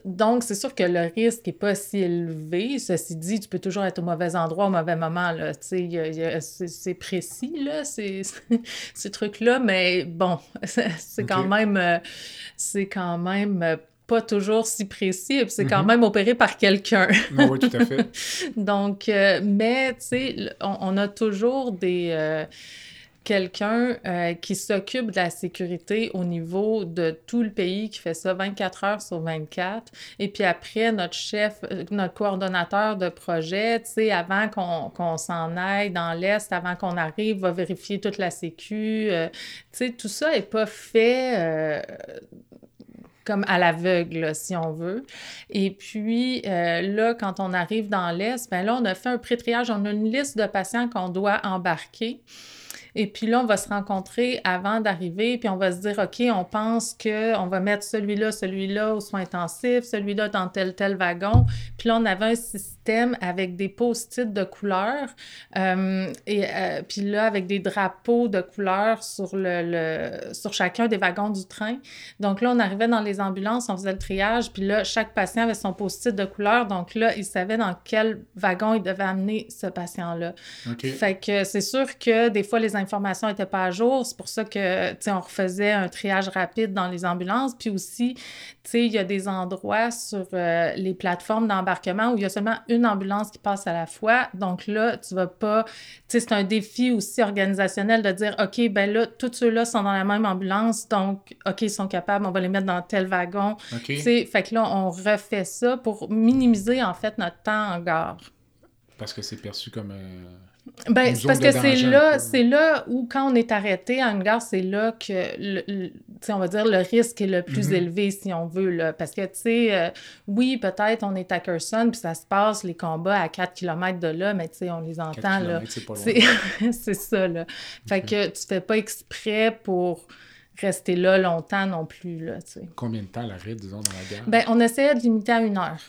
donc, c'est sûr que le risque n'est pas si élevé. Ceci dit, tu peux toujours être au mauvais endroit au mauvais moment. C'est précis, là, ces, ces trucs-là, mais bon, c'est quand même... euh, c'est quand même pas toujours si précis, c'est quand Mhm. même opéré par quelqu'un. Ah oui, tout à fait. Donc, euh, mais, tu sais, on a toujours des... euh, quelqu'un euh, qui s'occupe de la sécurité au niveau de tout le pays, qui fait ça 24 heures sur 24. Et puis après, notre chef, euh, notre coordonnateur de projet, tu sais, avant qu'on s'en aille dans l'Est, avant qu'on arrive, va vérifier toute la sécu. euh, tu sais, tout ça n'est pas fait... comme à l'aveugle, si on veut. Et puis, là, quand on arrive dans l'Est, ben là, on a fait un pré-triage. On a une liste de patients qu'on doit embarquer. Et puis là, on va se rencontrer avant d'arriver, puis on va se dire, OK, on pense qu'on va mettre celui-là, celui-là aux soins intensifs, celui-là dans tel, tel wagon. Puis là, on avait un système avec des post-it de couleurs, euh, et euh, puis là, avec des drapeaux de couleurs sur, le, le- sur chacun des wagons du train. Donc là, on arrivait dans les ambulances, on faisait le triage, puis là, chaque patient avait son post-it de couleur. Donc là, il savait dans quel wagon il devait amener ce patient-là. Fait que c'est sûr que des fois, les informations n'étaient pas à jour. C'est pour ça que, tu sais, on refaisait un triage rapide dans les ambulances. Puis aussi, sais, il y a des endroits sur euh, les plateformes d'embarquement où il y a seulement une ambulance qui passe à la fois. Donc là, tu vas pas... Tu sais, c'est un défi aussi organisationnel de dire, OK, ben là, tous ceux-là sont dans la même ambulance. Donc, OK, ils sont capables, on va les mettre dans tel wagon. OK. Tu sais, fait que là, on refait ça pour minimiser, en fait, notre temps en gare. Parce que c'est perçu comme euh, Ben, c'est parce que c'est là, c'est là où, quand on est arrêté à une gare, c'est là que, le, on va dire, le risque est le plus Mhm. élevé, si on veut, là. Parce que, tu sais, euh, oui, peut-être on est à Kherson, puis ça se passe, les combats à 4 km de là, mais tu sais, on les 4 entend, là. c'est ça, là. Fait Ok. que tu fais pas exprès pour rester là longtemps non plus, là, tu sais. Combien de temps l'arrêt, disons, dans la gare? Ben, on essayait de limiter à une heure.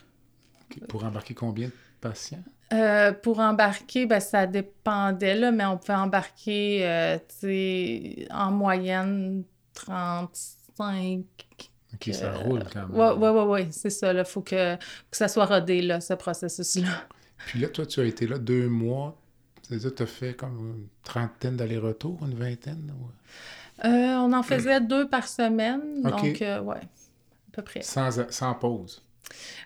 Pour embarquer combien de patients? Euh, pour embarquer, ben, ça dépendait, là, mais on pouvait embarquer, euh, tu sais, en moyenne 35. OK, ça Euh, roule quand même. Ouais, ouais, ouais, ouais, c'est ça, là. Faut que, que ça soit rodé, là, ce processus-là. Puis là, toi, tu as été là deux mois. C'est-à-dire, tu as fait comme une trentaine d'allers-retours, une vingtaine? ouais. Euh, on en faisait deux par semaine, donc, euh, ouais, à peu près. Sans, sans pause.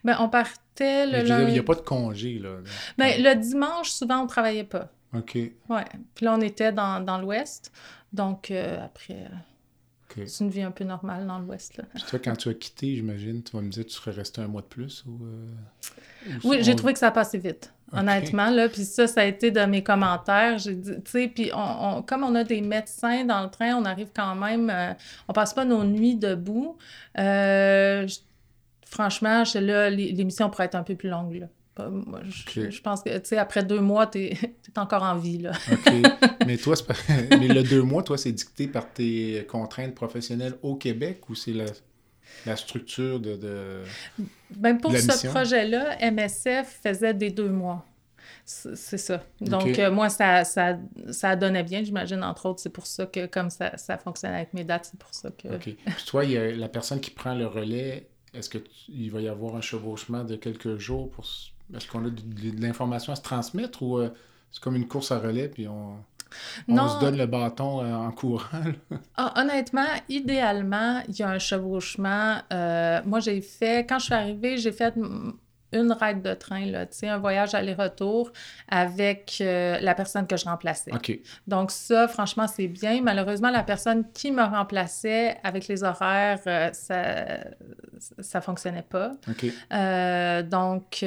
Ben, on partait le dire, Il lundi. n'y a pas de congé, là. Ben, le dimanche, souvent, on travaillait pas. OK. Ouais. Puis là, on était dans, dans l'ouest, donc, euh, après, euh, c'est une vie un peu normale dans l'ouest, là. Puis toi, quand tu as quitté, j'imagine, tu vas me dire que tu serais resté un mois de plus ou... euh, ou Oui, on- j'ai trouvé que ça passait vite, honnêtement. Là, puis ça, ça a été de mes commentaires. J'ai dit, tu sais, puis on, on- comme on a des médecins dans le train, on arrive quand même, euh, on passe pas nos nuits debout. Euh, je- franchement, là, l'é- l'émission pourrait être un peu plus longue. Là. Pas- moi, je, pense que, tu sais, après deux mois, t'es es encore en vie, là. OK. mais toi, mais le deux mois, toi, c'est dicté par tes contraintes professionnelles au Québec ou c'est la, la structure de... de... Ben, pour ce projet-là, MSF faisait des deux mois. C'est ça. Donc, euh, moi, ça, ça, ça donnait bien, j'imagine, entre autres. C'est pour ça que, comme ça, ça fonctionne avec mes dates, c'est pour ça que... OK. Puis toi, il y a la personne qui prend le relais, est-ce qu'il va y avoir un chevauchement de quelques jours pour... Est-ce qu'on a de, de- de l'information à se transmettre ou euh, c'est comme une course à relais puis on, on Non. se donne le bâton euh, en courant? Ah, honnêtement, idéalement, il y a un chevauchement. Euh, moi, j'ai fait, quand je suis arrivée, j'ai fait une ride de train, là, un voyage aller-retour avec euh, la personne que je remplaçais. Donc ça, franchement, c'est bien. Malheureusement, la personne qui me remplaçait avec les horaires, euh, ça ça fonctionnait pas. Euh, donc,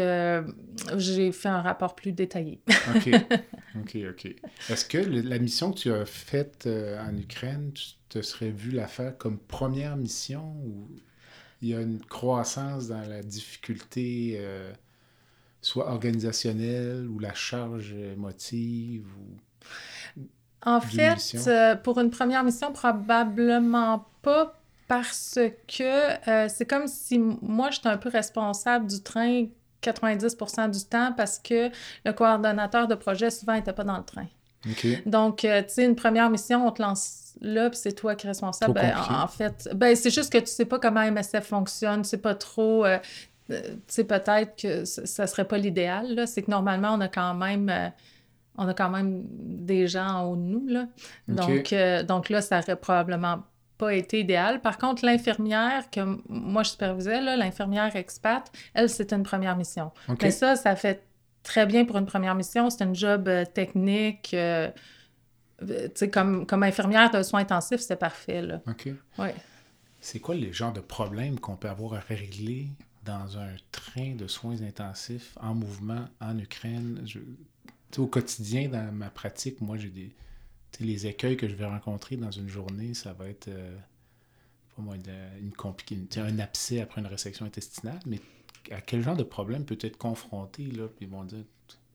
j'ai fait un rapport plus détaillé. OK. OK, OK. Est-ce que la mission que tu as faite en Ukraine, tu te serais vu la faire comme première mission ou il y a une croissance dans la difficulté, euh, soit organisationnelle ou la charge émotive ou... En fait, euh, pour une première mission, probablement pas parce que euh, c'est comme si moi, j'étais un peu responsable du train 90% du temps parce que le coordonnateur de projet souvent n'était pas dans le train. Donc, tu sais, une première mission, on te lance là, puis c'est toi qui es responsable. Ben, en, fait, ben, c'est juste que tu sais pas comment MSF fonctionne, c'est pas trop. Euh, euh, tu sais, peut-être que ça serait pas l'idéal. C'est que normalement, on a quand même. Euh, on a quand même des gens en haut de nous, là. Donc, donc là, ça aurait probablement pas été idéal. Par contre, l'infirmière que moi je supervisais, l'infirmière expat, elle, c'était une première mission. Mais ça, ça fait très bien pour une première mission. C'est un job technique. Euh, comme, comme infirmière de soins intensifs, c'est parfait. Là. OK. Ouais. C'est quoi les genres de problèmes qu'on peut avoir à régler dans un train de soins intensifs en mouvement en Ukraine? au quotidien, dans ma pratique, moi, j'ai des. Les écueils que je vais rencontrer dans une journée, ça va être. Euh, pour moi, une, compliquée, un abcès après une résection intestinale, mais à quel genre de problème peut être confronté, là? Puis ils vont dire,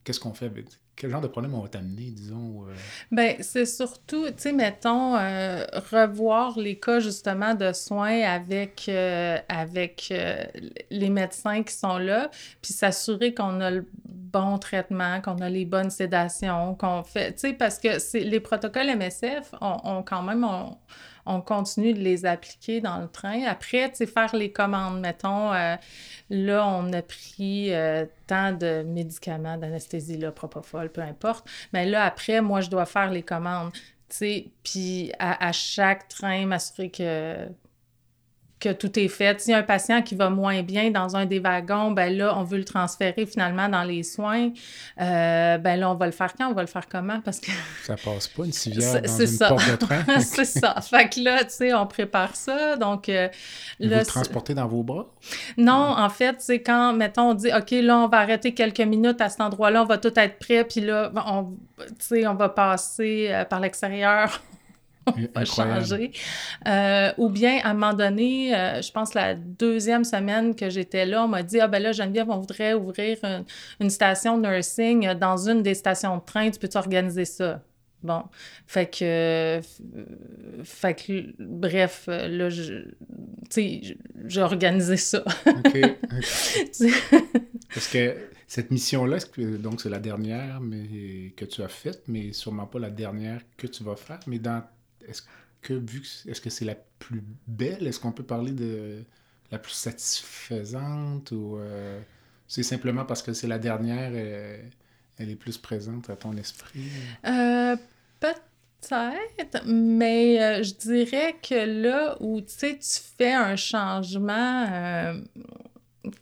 qu'est-ce qu'on fait? Avec quel genre de problème on va t'amener, disons? Euh? Bien, c'est surtout, tu sais, mettons, euh, revoir les cas justement de soins avec, euh, avec les médecins qui sont là, puis s'assurer qu'on a le bon traitement, qu'on a les bonnes sédations, qu'on fait, tu sais, parce que les protocoles MSF ont, quand même... on continue de les appliquer dans le train. Après, tu sais, faire les commandes, mettons, Là, on a pris euh, tant de médicaments, d'anesthésie, là, propofol, peu importe. Mais là, après, moi, je dois faire les commandes. Puis à, à, chaque train, m'assurer que que tout est fait. S'il y a un patient qui va moins bien dans un des wagons, ben là, on veut le transférer finalement dans les soins. Euh, ben là, on va le faire quand? On va le faire comment? Parce que... Ça passe pas, une civière dans une ça. porte de train. c'est ça. Fait que là, tu sais, on prépare ça. Donc, euh, vous le transportez dans vos bras? Non, en fait, c'est quand, mettons, on dit, OK, là, on va arrêter quelques minutes à cet endroit-là, on va tout être prêt, puis là, on, on va passer euh, par l'extérieur Euh, ou bien, à un moment donné, euh, je pense la deuxième semaine que j'étais là, on m'a dit Ah, ben là, Geneviève, on voudrait ouvrir une, station nursing dans une des stations de train, tu peux t'organiser ça? Bon, fait que, fait que, bref, là, tu sais, j'ai organisé ça. OK. Parce que cette mission-là, donc c'est la dernière mais, que tu as faite, mais sûrement pas la dernière que tu vas faire. Mais dans est-ce que vu est-ce que c'est la plus belle, est-ce qu'on peut parler de la plus satisfaisante ou euh, c'est simplement parce que c'est la dernière, euh, elle est plus présente à ton esprit? Euh, peut-être, mais je dirais que là où tu fais un changement,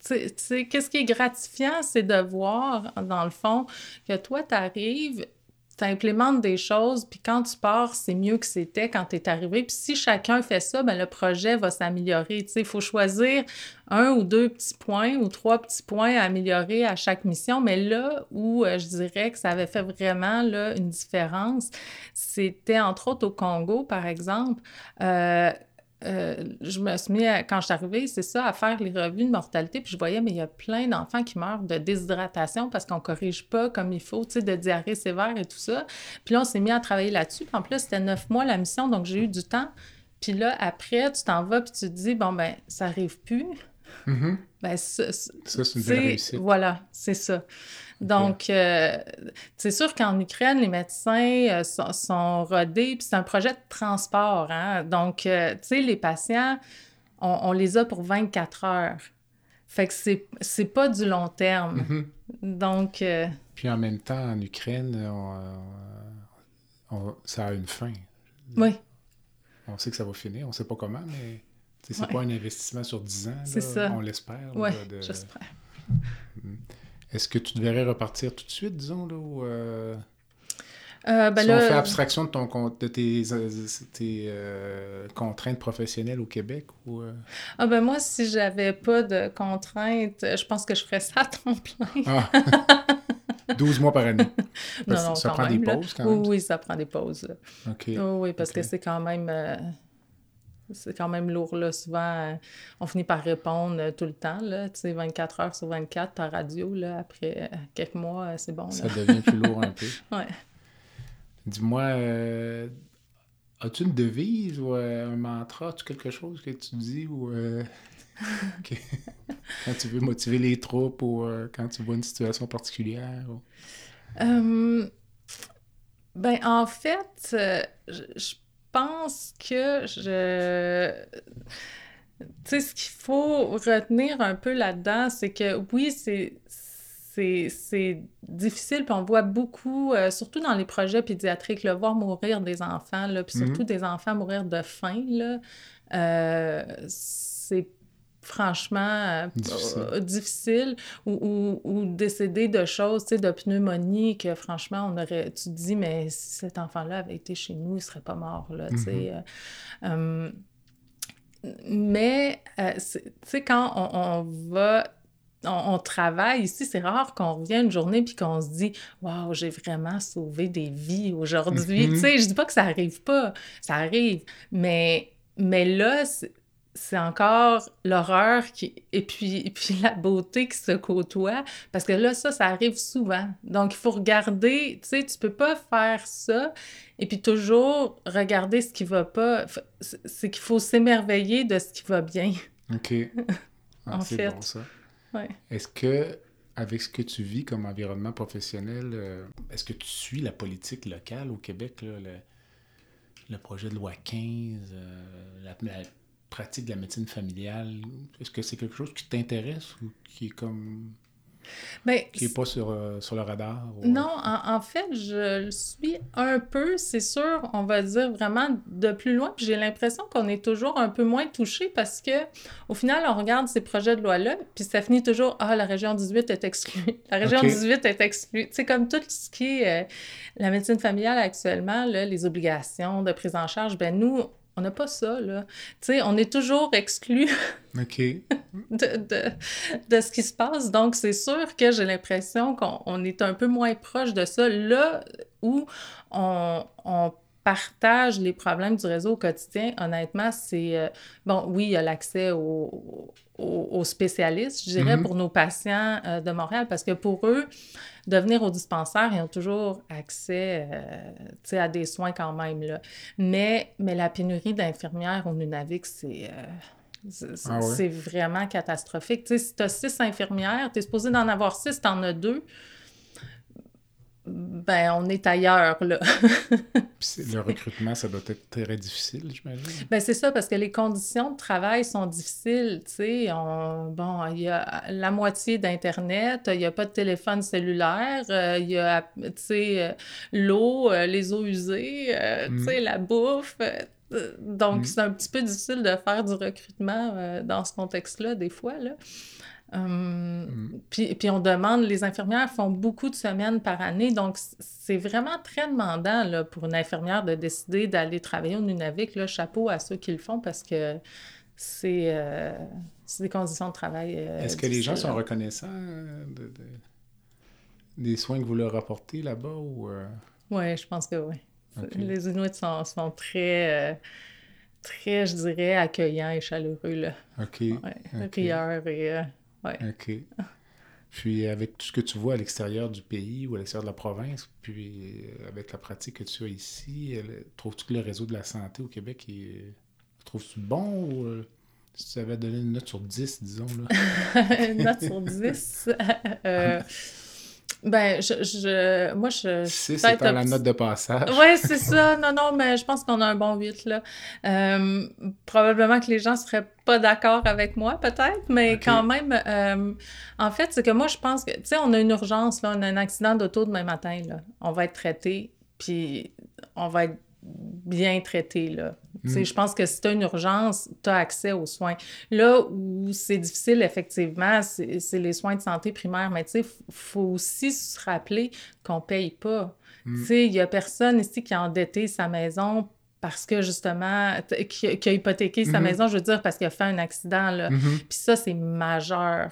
qu'est-ce qui est gratifiant, c'est de voir, dans le fond, que toi, tu arrives tu des choses, puis quand tu pars, c'est mieux que c'était quand tu es arrivé. Puis si chacun fait ça, ben le projet va s'améliorer. Il faut choisir un ou deux petits points ou trois petits points à améliorer à chaque mission. Mais là où euh, je dirais que ça avait fait vraiment là, une différence, c'était entre autres au Congo, par exemple. Euh, euh, je me suis mis, quand je suis arrivée, c'est ça, à faire les revues de mortalité, puis je voyais, mais il y a plein d'enfants qui meurent de déshydratation parce qu'on ne corrige pas comme il faut, tu sais, de diarrhée sévère et tout ça. Puis là, on s'est mis à travailler là-dessus. en plus, c'était neuf mois la mission, donc j'ai eu du temps. Puis là, après, tu t'en vas, puis tu te dis, bon, ben, ça arrive plus. Mm-hmm. Ben, ça, c'est une belle réussite. Voilà, c'est ça. Donc, euh, c'est sûr qu'en Ukraine, les médecins euh, sont, rodés, puis c'est un projet de transport. Hein? Donc, euh, tu sais, les patients, on, les a pour 24 heures. Fait que c'est pas du long terme. Mm-hmm. Donc. Puis en même temps, en Ukraine, ça a une fin. Oui. On sait que ça va finir, on sait pas comment, mais c'est pas un investissement sur 10 ans. Ça. On l'espère. Oui, j'espère. Est-ce que tu devrais repartir tout de suite, disons, là, ou... Euh... Euh, ben si là, on fait abstraction de, ton, de tes, euh, tes euh, contraintes professionnelles au Québec ou... euh, Ah ben moi, si j'avais pas de contraintes, je pense que je ferais ça à temps plein. Ah! 12 mois par année. Parce non, ça quand prend des même, pauses quand même. oui, ça prend des pauses. là. OK. Oui, oui, parce que c'est quand même... c'est quand même lourd, là. Souvent, euh, on finit par répondre euh, tout le temps, là. Tu sais, 24 heures sur 24, ta radio, là, après euh, quelques mois, c'est bon, là. Ça devient plus lourd un peu. Ouais. Dis-moi, euh, as-tu une devise ou euh, un mantra, as-tu quelque chose que tu dis ou euh, que- quand tu veux motiver les troupes ou quand tu vois une situation particulière? ou- ben, en fait, je, je pense que je... Tu sais, ce qu'il faut retenir un peu là-dedans, c'est que oui, c'est... C'est, difficile, puis on voit beaucoup, euh, surtout dans les projets pédiatriques, le voir mourir des enfants, là, puis Mhm. surtout des enfants mourir de faim, là, euh, c'est franchement euh, Difficile. euh, difficile ou, ou, ou décéder de choses, tu sais, de pneumonie que franchement, on aurait, tu te dis, mais si cet enfant-là avait été chez nous, il serait pas mort, là, tu sais. euh, euh, mais, tu sais, quand on, on va, on, on travaille ici, c'est rare qu'on revienne une journée puis qu'on se dit, waouh, j'ai vraiment sauvé des vies aujourd'hui. Mhm. Tu sais, je dis pas que ça arrive pas, ça arrive, mais, mais là, c'est encore l'horreur qui et puis et puis la beauté qui se côtoient parce que là ça ça arrive souvent donc il faut regarder tu sais tu peux pas faire ça et puis toujours regarder ce qui va pas c'est qu'il faut s'émerveiller de ce qui va bien OK. Ah, En c'est fait. bon, ça. Ouais. Est-ce que, avec ce que tu vis comme environnement professionnel, euh, est-ce que tu suis la politique locale au Québec, là, le, le projet de loi 15, euh, la, la pratique de la médecine familiale? Est-ce que c'est quelque chose qui t'intéresse ou qui est comme Ben, qui est pas sur, euh, sur le radar? ou- Non, en, en fait, je le suis un peu, c'est sûr, on va dire vraiment de plus loin. Puis j'ai l'impression qu'on est toujours un peu moins touché parce que au final, on regarde ces projets de loi-là, puis ça finit toujours Ah, la région 18 est exclue. La région Ok. 18 est exclue. Sais, comme tout ce qui est euh, la médecine familiale actuellement, là, les obligations de prise en charge, ben nous, on n'a pas ça, là. Tu sais, on est toujours exclu de, de, de ce qui se passe. Donc, c'est sûr que j'ai l'impression qu'on on est un peu moins proche de ça. Là où on, on partage les problèmes du réseau au quotidien, honnêtement, c'est... euh, bon, oui, il y a l'accès aux, aux- aux spécialistes, je dirais, Mhm. pour nos patients euh, de Montréal, parce que pour eux, de venir au dispensaire, ils ont toujours accès euh, à des soins quand même. Là. Mais, mais la pénurie d'infirmières au Nunavik, c'est... euh, c'est Ah ouais? vraiment catastrophique. Si tu as six infirmières, tu es supposé d'en avoir six, tu en as deux. Ben, on est ailleurs, là. Le recrutement, ça doit être très difficile, j'imagine. Ben, c'est ça, parce que les conditions de travail sont difficiles, tu sais. On... Bon, il y a la moitié d'Internet, il n'y a pas de téléphone cellulaire, euh, il y a, tu sais, euh, l'eau, euh, les eaux usées, euh, tu sais, la bouffe. euh, donc, Mm. c'est un petit peu difficile de faire du recrutement dans ce contexte-là, des fois, là. Hum, puis, puis on demande, les infirmières font beaucoup de semaines par année, donc c'est vraiment très demandant là, pour une infirmière de décider d'aller travailler au Nunavik. Là, chapeau à ceux qui le font parce que c'est euh, des conditions de travail. euh, Est-ce que les gens sont reconnaissants euh, de- de- des soins que vous leur apportez là-bas ou... Oui, je pense que oui. Les Inuits sont, sont très, très, je dirais, accueillants et chaleureux. Là. OK. Ouais, et... euh, ouais. OK. Puis avec tout ce que tu vois à l'extérieur du pays ou à l'extérieur de la province, puis euh, avec la pratique que tu as ici, trouves-tu que le réseau de la santé au Québec est... Trouves-tu bon ou euh, si tu avais donné une note sur 10, disons, là? Une note sur 10. euh, ben, je, je, moi, je... 6 peut-être étant la note de passage. Oui, c'est ça. Non, non, mais je pense qu'on a un bon 8, là. Euh, probablement que les gens seraient pas d'accord avec moi, peut-être, mais quand même, euh, en fait, c'est que moi, je pense que, tu sais, on a une urgence, là, on a un accident d'auto demain matin, là. On va être traité, puis on va être bien traité, là. Mm. Je pense que si tu as une urgence, tu as accès aux soins. Là où c'est difficile, effectivement, c'est les soins de santé primaire. Mais tu sais, il faut aussi se rappeler qu'on ne paye pas. Mm. Tu sais, il n'y a personne ici qui a endetté sa maison parce que justement, qui, a hypothéqué sa mm-hmm. maison, je veux dire, parce qu'il a fait un accident. Là. Mm-hmm. Puis ça, c'est majeur.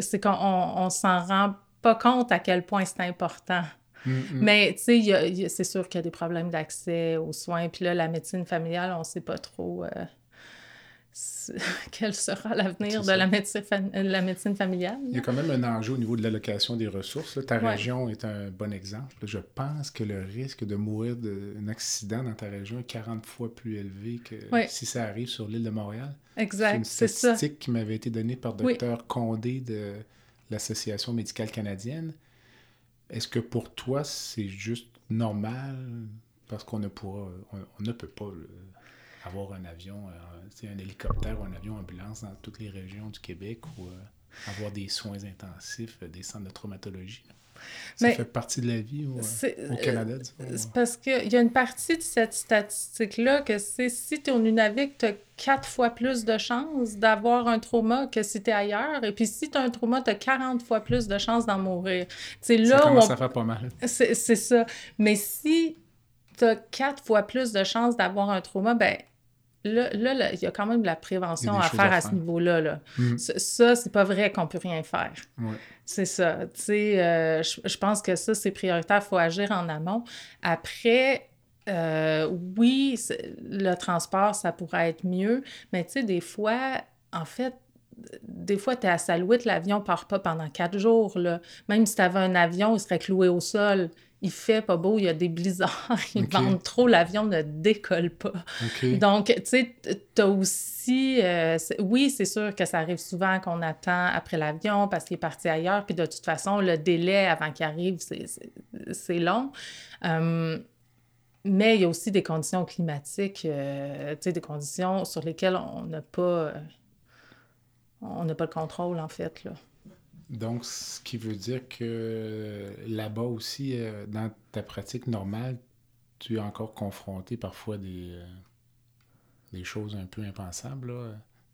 C'est qu'on on, s'en rend pas compte à quel point c'est important. Mm-hmm. Mais tu sais, c'est sûr qu'il y a des problèmes d'accès aux soins. Puis là, la médecine familiale, on ne sait pas trop. Euh, quel sera l'avenir de la médecine, la médecine familiale. Il y a quand même un enjeu au niveau de l'allocation des ressources. Ta région est un bon exemple. Je pense que le risque de mourir d'un accident dans ta région est 40 fois plus élevé que si ça arrive sur l'île de Montréal. Exact, c'est une statistique qui m'avait été donnée par Dr Condé de l'Association médicale canadienne. Est-ce que pour toi, c'est juste normal? Parce qu'on ne pourra, on, ne peut pas avoir un avion, euh, un hélicoptère ou un avion ambulance dans toutes les régions du Québec ou euh, avoir des soins intensifs, des centres de traumatologie. Ça fait partie de la vie au, Canada, C'est parce qu'il y a une partie de cette statistique-là que c'est si tu es au Nunavik, tu as quatre fois plus de chances d'avoir un trauma que si tu es ailleurs. Et puis si tu as un trauma, tu as 40 fois plus de chances d'en mourir. C'est là ça commence à faire pas mal. C'est ça. Mais si tu as quatre fois plus de chances d'avoir un trauma, ben là, il y a quand même de la prévention à faire, à, ce niveau-là. Là. Mm. Ça, c'est pas vrai qu'on peut rien faire. C'est ça. Tu sais, euh, je, pense que ça, c'est prioritaire. Il faut agir en amont. Après, euh, oui, le transport, ça pourrait être mieux, mais tu sais, des fois, en fait, des fois, tu es à Salouette, l'avion part pas pendant quatre jours. Là. Même si tu avais un avion, il serait cloué au sol il fait pas beau, il y a des blizzards, ils vendent trop, l'avion ne décolle pas. Donc, tu sais, tu as aussi. Euh, oui, c'est sûr que ça arrive souvent qu'on attend après l'avion parce qu'il est parti ailleurs, puis de toute façon, le délai avant qu'il arrive, c'est long. Hum, mais il y a aussi des conditions climatiques, euh, tu sais, des conditions sur lesquelles on n'a pas. Euh, on n'a pas le contrôle, en fait, là. Donc, ce qui veut dire que là-bas aussi, euh, dans ta pratique normale, tu es encore confronté parfois des, euh, des choses un peu impensables.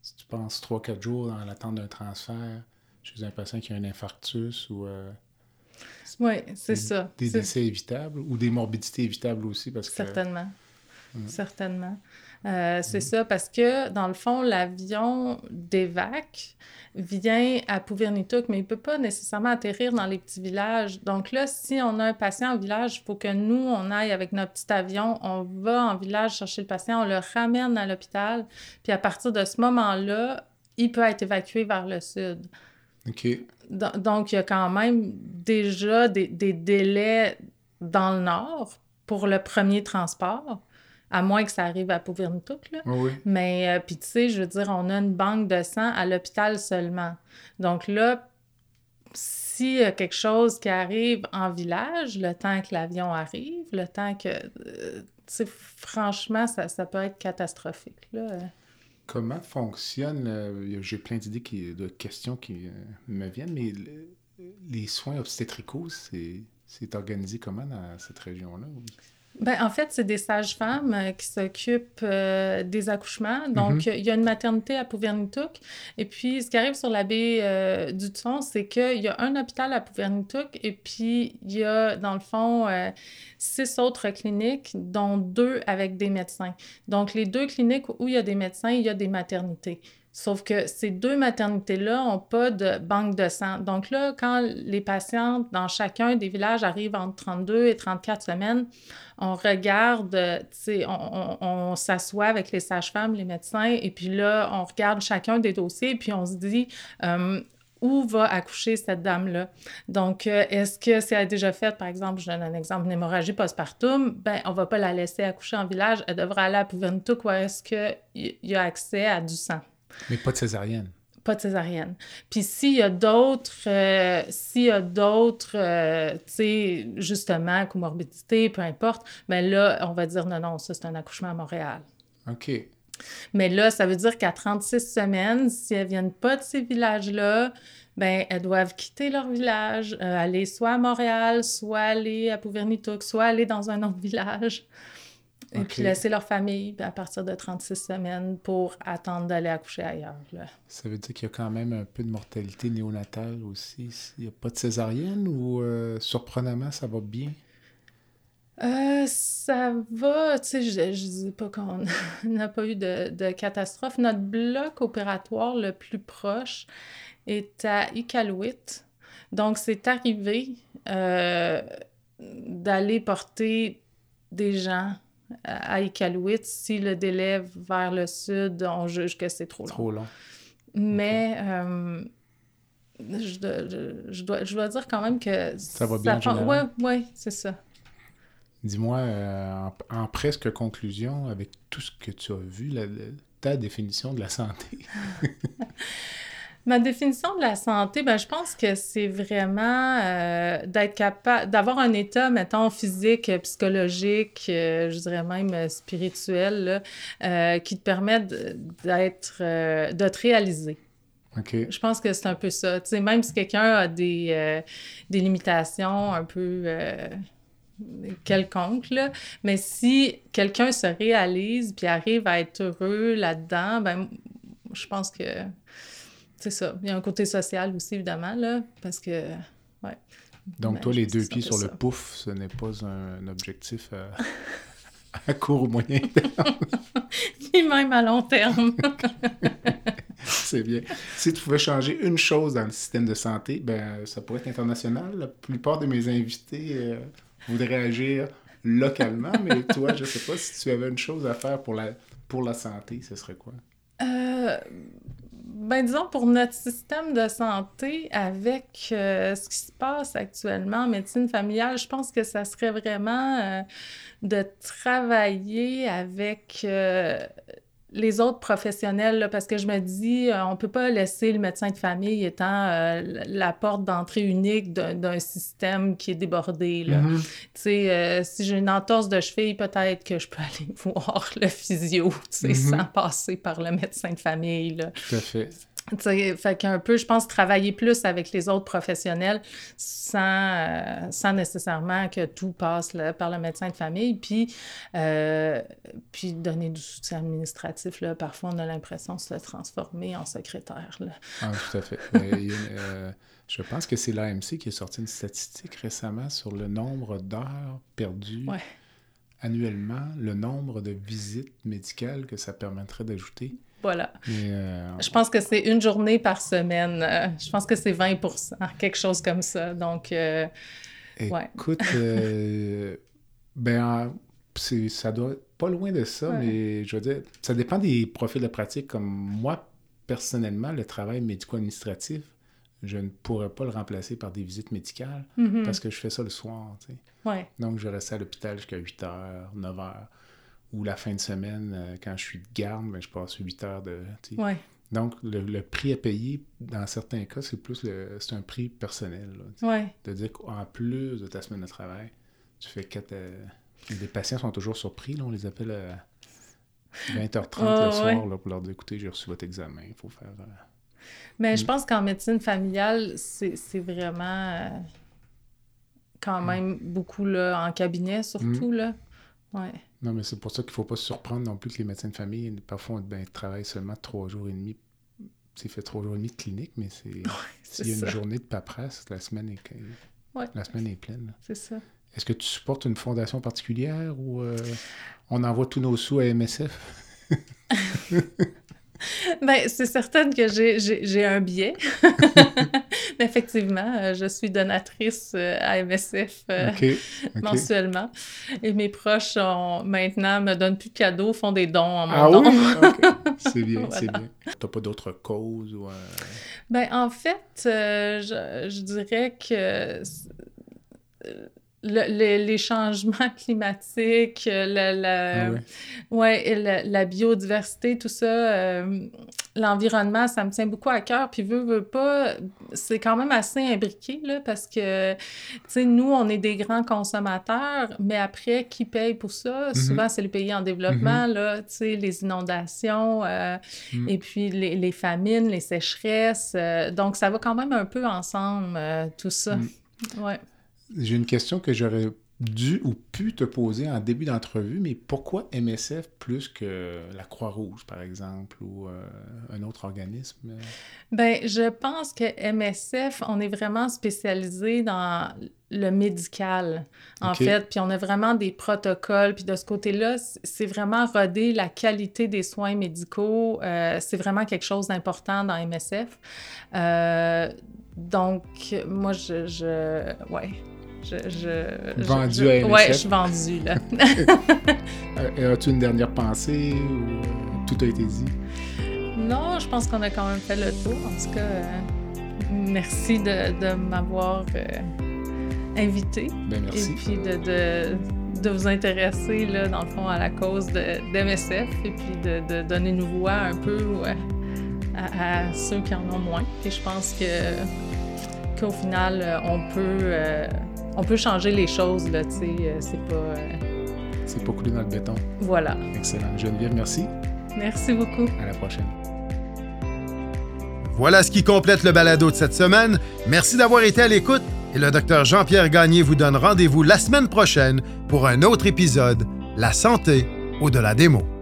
Si tu penses 3-4 jours dans l'attente d'un transfert chez un patient qui a un infarctus ou. Euh, oui, c'est ça. Des décès évitables ou des morbidités évitables aussi. Parce que, Certainement. Certainement. C'est mm. ça, parce que dans le fond, l'avion d'évac, vient à Pouvernituk, mais il ne peut pas nécessairement atterrir dans les petits villages. Donc là, si on a un patient en village, il faut que nous, on aille avec notre petit avion, on va en village chercher le patient, on le ramène à l'hôpital, puis à partir de ce moment-là, il peut être évacué vers le sud. OK. Donc, il y a quand même déjà des, des délais dans le nord pour le premier transport à moins que ça arrive à Pouvernituk. Là. Oui. Mais, euh, puis tu sais, je veux dire, on a une banque de sang à l'hôpital seulement. Donc là, s'il y a quelque chose qui arrive en village, le temps que l'avion arrive, le temps que... Euh, tu sais, franchement, ça, ça, peut être catastrophique, là. Comment fonctionne... Euh, j'ai plein d'idées, de questions qui me viennent, mais les soins obstétricaux, c'est organisé comment dans cette région-là? Ben, en fait, c'est des sages-femmes euh, qui s'occupent euh, des accouchements. Donc, mm-hmm. il y a une maternité à Pouvernituk. Et puis, ce qui arrive sur la baie euh, du Thon, c'est qu'il y a un hôpital à Pouvernituk et puis il y a, dans le fond, six autres cliniques, dont deux avec des médecins. Donc, les deux cliniques où il y a des médecins, il y a des maternités. Sauf que ces deux maternités-là n'ont pas de banque de sang. Donc là, quand les patientes dans chacun des villages arrivent entre 32 et 34 semaines, on regarde, on, on, s'assoit avec les sages-femmes, les médecins, et puis là, on regarde chacun des dossiers, puis on se dit, euh, où va accoucher cette dame-là. Donc, euh, est-ce que si elle a déjà fait, par exemple, je donne un exemple, une hémorragie postpartum, ben, on va pas la laisser accoucher en village, elle devra aller à Pouventouk où est-ce qu'il y a accès à du sang? Mais pas de césarienne. Pas de césarienne. Puis s'il y a d'autres, euh, s'il y a d'autres, euh, tu sais, justement, comorbidité, peu importe, mais ben là, on va dire non, non, ça, c'est un accouchement à Montréal. OK. Mais là, ça veut dire qu'à 36 semaines, si elles viennent pas de ces villages-là, ben elles doivent quitter leur village, euh, aller soit à Montréal, soit aller à Pouvernituk, soit aller dans un autre village. Et puis laisser leur famille à partir de 36 semaines pour attendre d'aller accoucher ailleurs. Là. Ça veut dire qu'il y a quand même un peu de mortalité néonatale aussi. Il n'y a pas de césarienne ou euh, surprenamment, ça va bien? Euh, ça va, tu sais, je, ne dis pas qu'on n'a pas eu de, de, catastrophe. Notre bloc opératoire le plus proche est à Iqaluit. Donc, c'est arrivé euh, d'aller porter des gens à Iqaluit si le délai vers le sud, on juge que c'est trop long. Trop long. Mais euh, je, je, dois, je dois dire quand même que... Ça va bien Oui, ouais, c'est ça. Dis-moi, euh, en, presque conclusion, avec tout ce que tu as vu, ta définition de la santé. Ma définition de la santé, ben, je pense que c'est vraiment euh, d'être capable, d'avoir un état, mettons, physique, psychologique, euh, je dirais même spirituel, qui te permet d'être, de te réaliser. Okay. Je pense que c'est un peu ça. Tu sais, même si quelqu'un a des, des limitations un peu quelconque, là. Mais si quelqu'un se réalise puis arrive à être heureux là-dedans, ben je pense que c'est ça. Il y a un côté social aussi, évidemment, là, parce que, ouais. Donc, toi, les deux pieds sur le pouf, ce n'est pas un objectif à, court ou moyen terme? Ni même à long terme. C'est bien. Si tu pouvais changer une chose dans le système de santé, ben ça pourrait être international. La plupart de mes invités euh, voudrais agir localement, mais toi, je sais pas si tu avais une chose à faire pour la, pour la santé, ce serait quoi? Euh, ben disons, pour notre système de santé, avec euh, ce qui se passe actuellement en médecine familiale, je pense que ça serait vraiment euh, de travailler avec les autres professionnels, parce que je me dis, euh, on peut pas laisser le médecin de famille étant euh, la porte d'entrée unique d'un système qui est débordé. Mm-hmm. Tu sais, euh, si j'ai une entorse de cheville, peut-être que je peux aller voir le physio, tu sais, mm-hmm. sans passer par le médecin de famille. Là. Tout à fait. T'sais, fait qu'un peu, je pense, travailler plus avec les autres professionnels sans, euh, sans nécessairement que tout passe par le médecin de famille, puis, euh, puis donner du soutien administratif. Là. Parfois, on a l'impression de se transformer en secrétaire. Là. Ah, tout à fait. Euh, je pense que c'est l'AMC qui a sorti une statistique récemment sur le nombre d'heures perdues annuellement, le nombre de visites médicales que ça permettrait d'ajouter. Voilà. Euh, je pense que c'est une journée par semaine. Euh, je pense que c'est 20% quelque chose comme ça. Donc, euh, Écoute, ben, ça doit pas loin de ça, mais je veux dire, ça dépend des profils de pratique. Comme moi, personnellement, le travail médico-administratif, je ne pourrais pas le remplacer par des visites médicales mm-hmm. parce que je fais ça le soir. Tu sais. Donc, je reste à l'hôpital jusqu'à 8 h, 9 h ou la fin de semaine, euh, quand je suis de garde, ben, je passe 8 heures de. Ouais. Donc, le, prix à payer, dans certains cas, c'est plus le, c'est un prix personnel. De dire qu'en plus de ta semaine de travail, tu fais quatre. Euh, les patients sont toujours surpris, là, on les appelle à 20h30 le soir là, pour leur dire écoutez, j'ai reçu votre examen, il faut faire. Euh, Mais je mm. pense qu'en médecine familiale, c'est, vraiment quand mm. même beaucoup là, en cabinet, surtout. Mm. Là. Ouais. Non, mais c'est pour ça qu'il ne faut pas se surprendre non plus que les médecins de famille, parfois, ben, travaillent seulement trois jours et demi. C'est fait trois jours et demi de clinique, mais c'est s'il y a une journée de paperasse, la semaine est, la semaine est pleine. C'est ça. Est-ce que tu supportes une fondation particulière ou euh, on envoie tous nos sous à MSF? ben, c'est certain que j'ai un biais. Effectivement, euh, je suis donatrice euh, à MSF euh, mensuellement. Et mes proches ont, maintenant me donnent plus de cadeaux, font des dons en mon ah nom. Oui? C'est bien, c'est bien. Tu pas d'autres causes? Ou, Ben, en fait, je, je, dirais que les changements climatiques, la, la, ah ouais. la, biodiversité, tout ça, euh, l'environnement, ça me tient beaucoup à cœur. Puis, veut, veut pas, c'est quand même assez imbriqué, là, parce que, tu sais, nous, on est des grands consommateurs, mais après, qui paye pour ça? Mm-hmm. Souvent, c'est les pays en développement, mm-hmm. là, tu sais, les inondations, euh, mm. et puis les, les, famines, les sécheresses. Euh, donc, ça va quand même un peu ensemble, tout ça. Ouais. J'ai une question que j'aurais dû ou pu te poser en début d'entrevue, mais pourquoi MSF plus que la Croix-Rouge, par exemple, ou euh, un autre organisme? Ben, je pense que MSF, on est vraiment spécialisé dans le médical, en fait. Puis on a vraiment des protocoles. Puis de ce côté-là, c'est vraiment roder la qualité des soins médicaux. Euh, c'est vraiment quelque chose d'important dans MSF. Euh, donc, moi, je... je ouais. Je, je, vendu à MSF? Ouais, je suis vendue, là. Euh, as-tu une dernière pensée ou tout a été dit? Non, je pense qu'on a quand même fait le tour. En tout cas, merci de, de m'avoir invité. Ben, merci. Et puis de, de, de, vous intéresser, là, dans le fond, à la cause d'MSF et puis de, donner une voix un peu à, à, ceux qui en ont moins. Et je pense que qu'au final, on peut, euh, on peut changer les choses, là, tu sais, euh, c'est pas... Euh, c'est pas coulé dans le béton. Voilà. Excellent. Geneviève, merci. Merci beaucoup. À la prochaine. Voilà ce qui complète le balado de cette semaine. Merci d'avoir été à l'écoute et le docteur Jean-Pierre Gagné vous donne rendez-vous la semaine prochaine pour un autre épisode La santé au-delà des mots.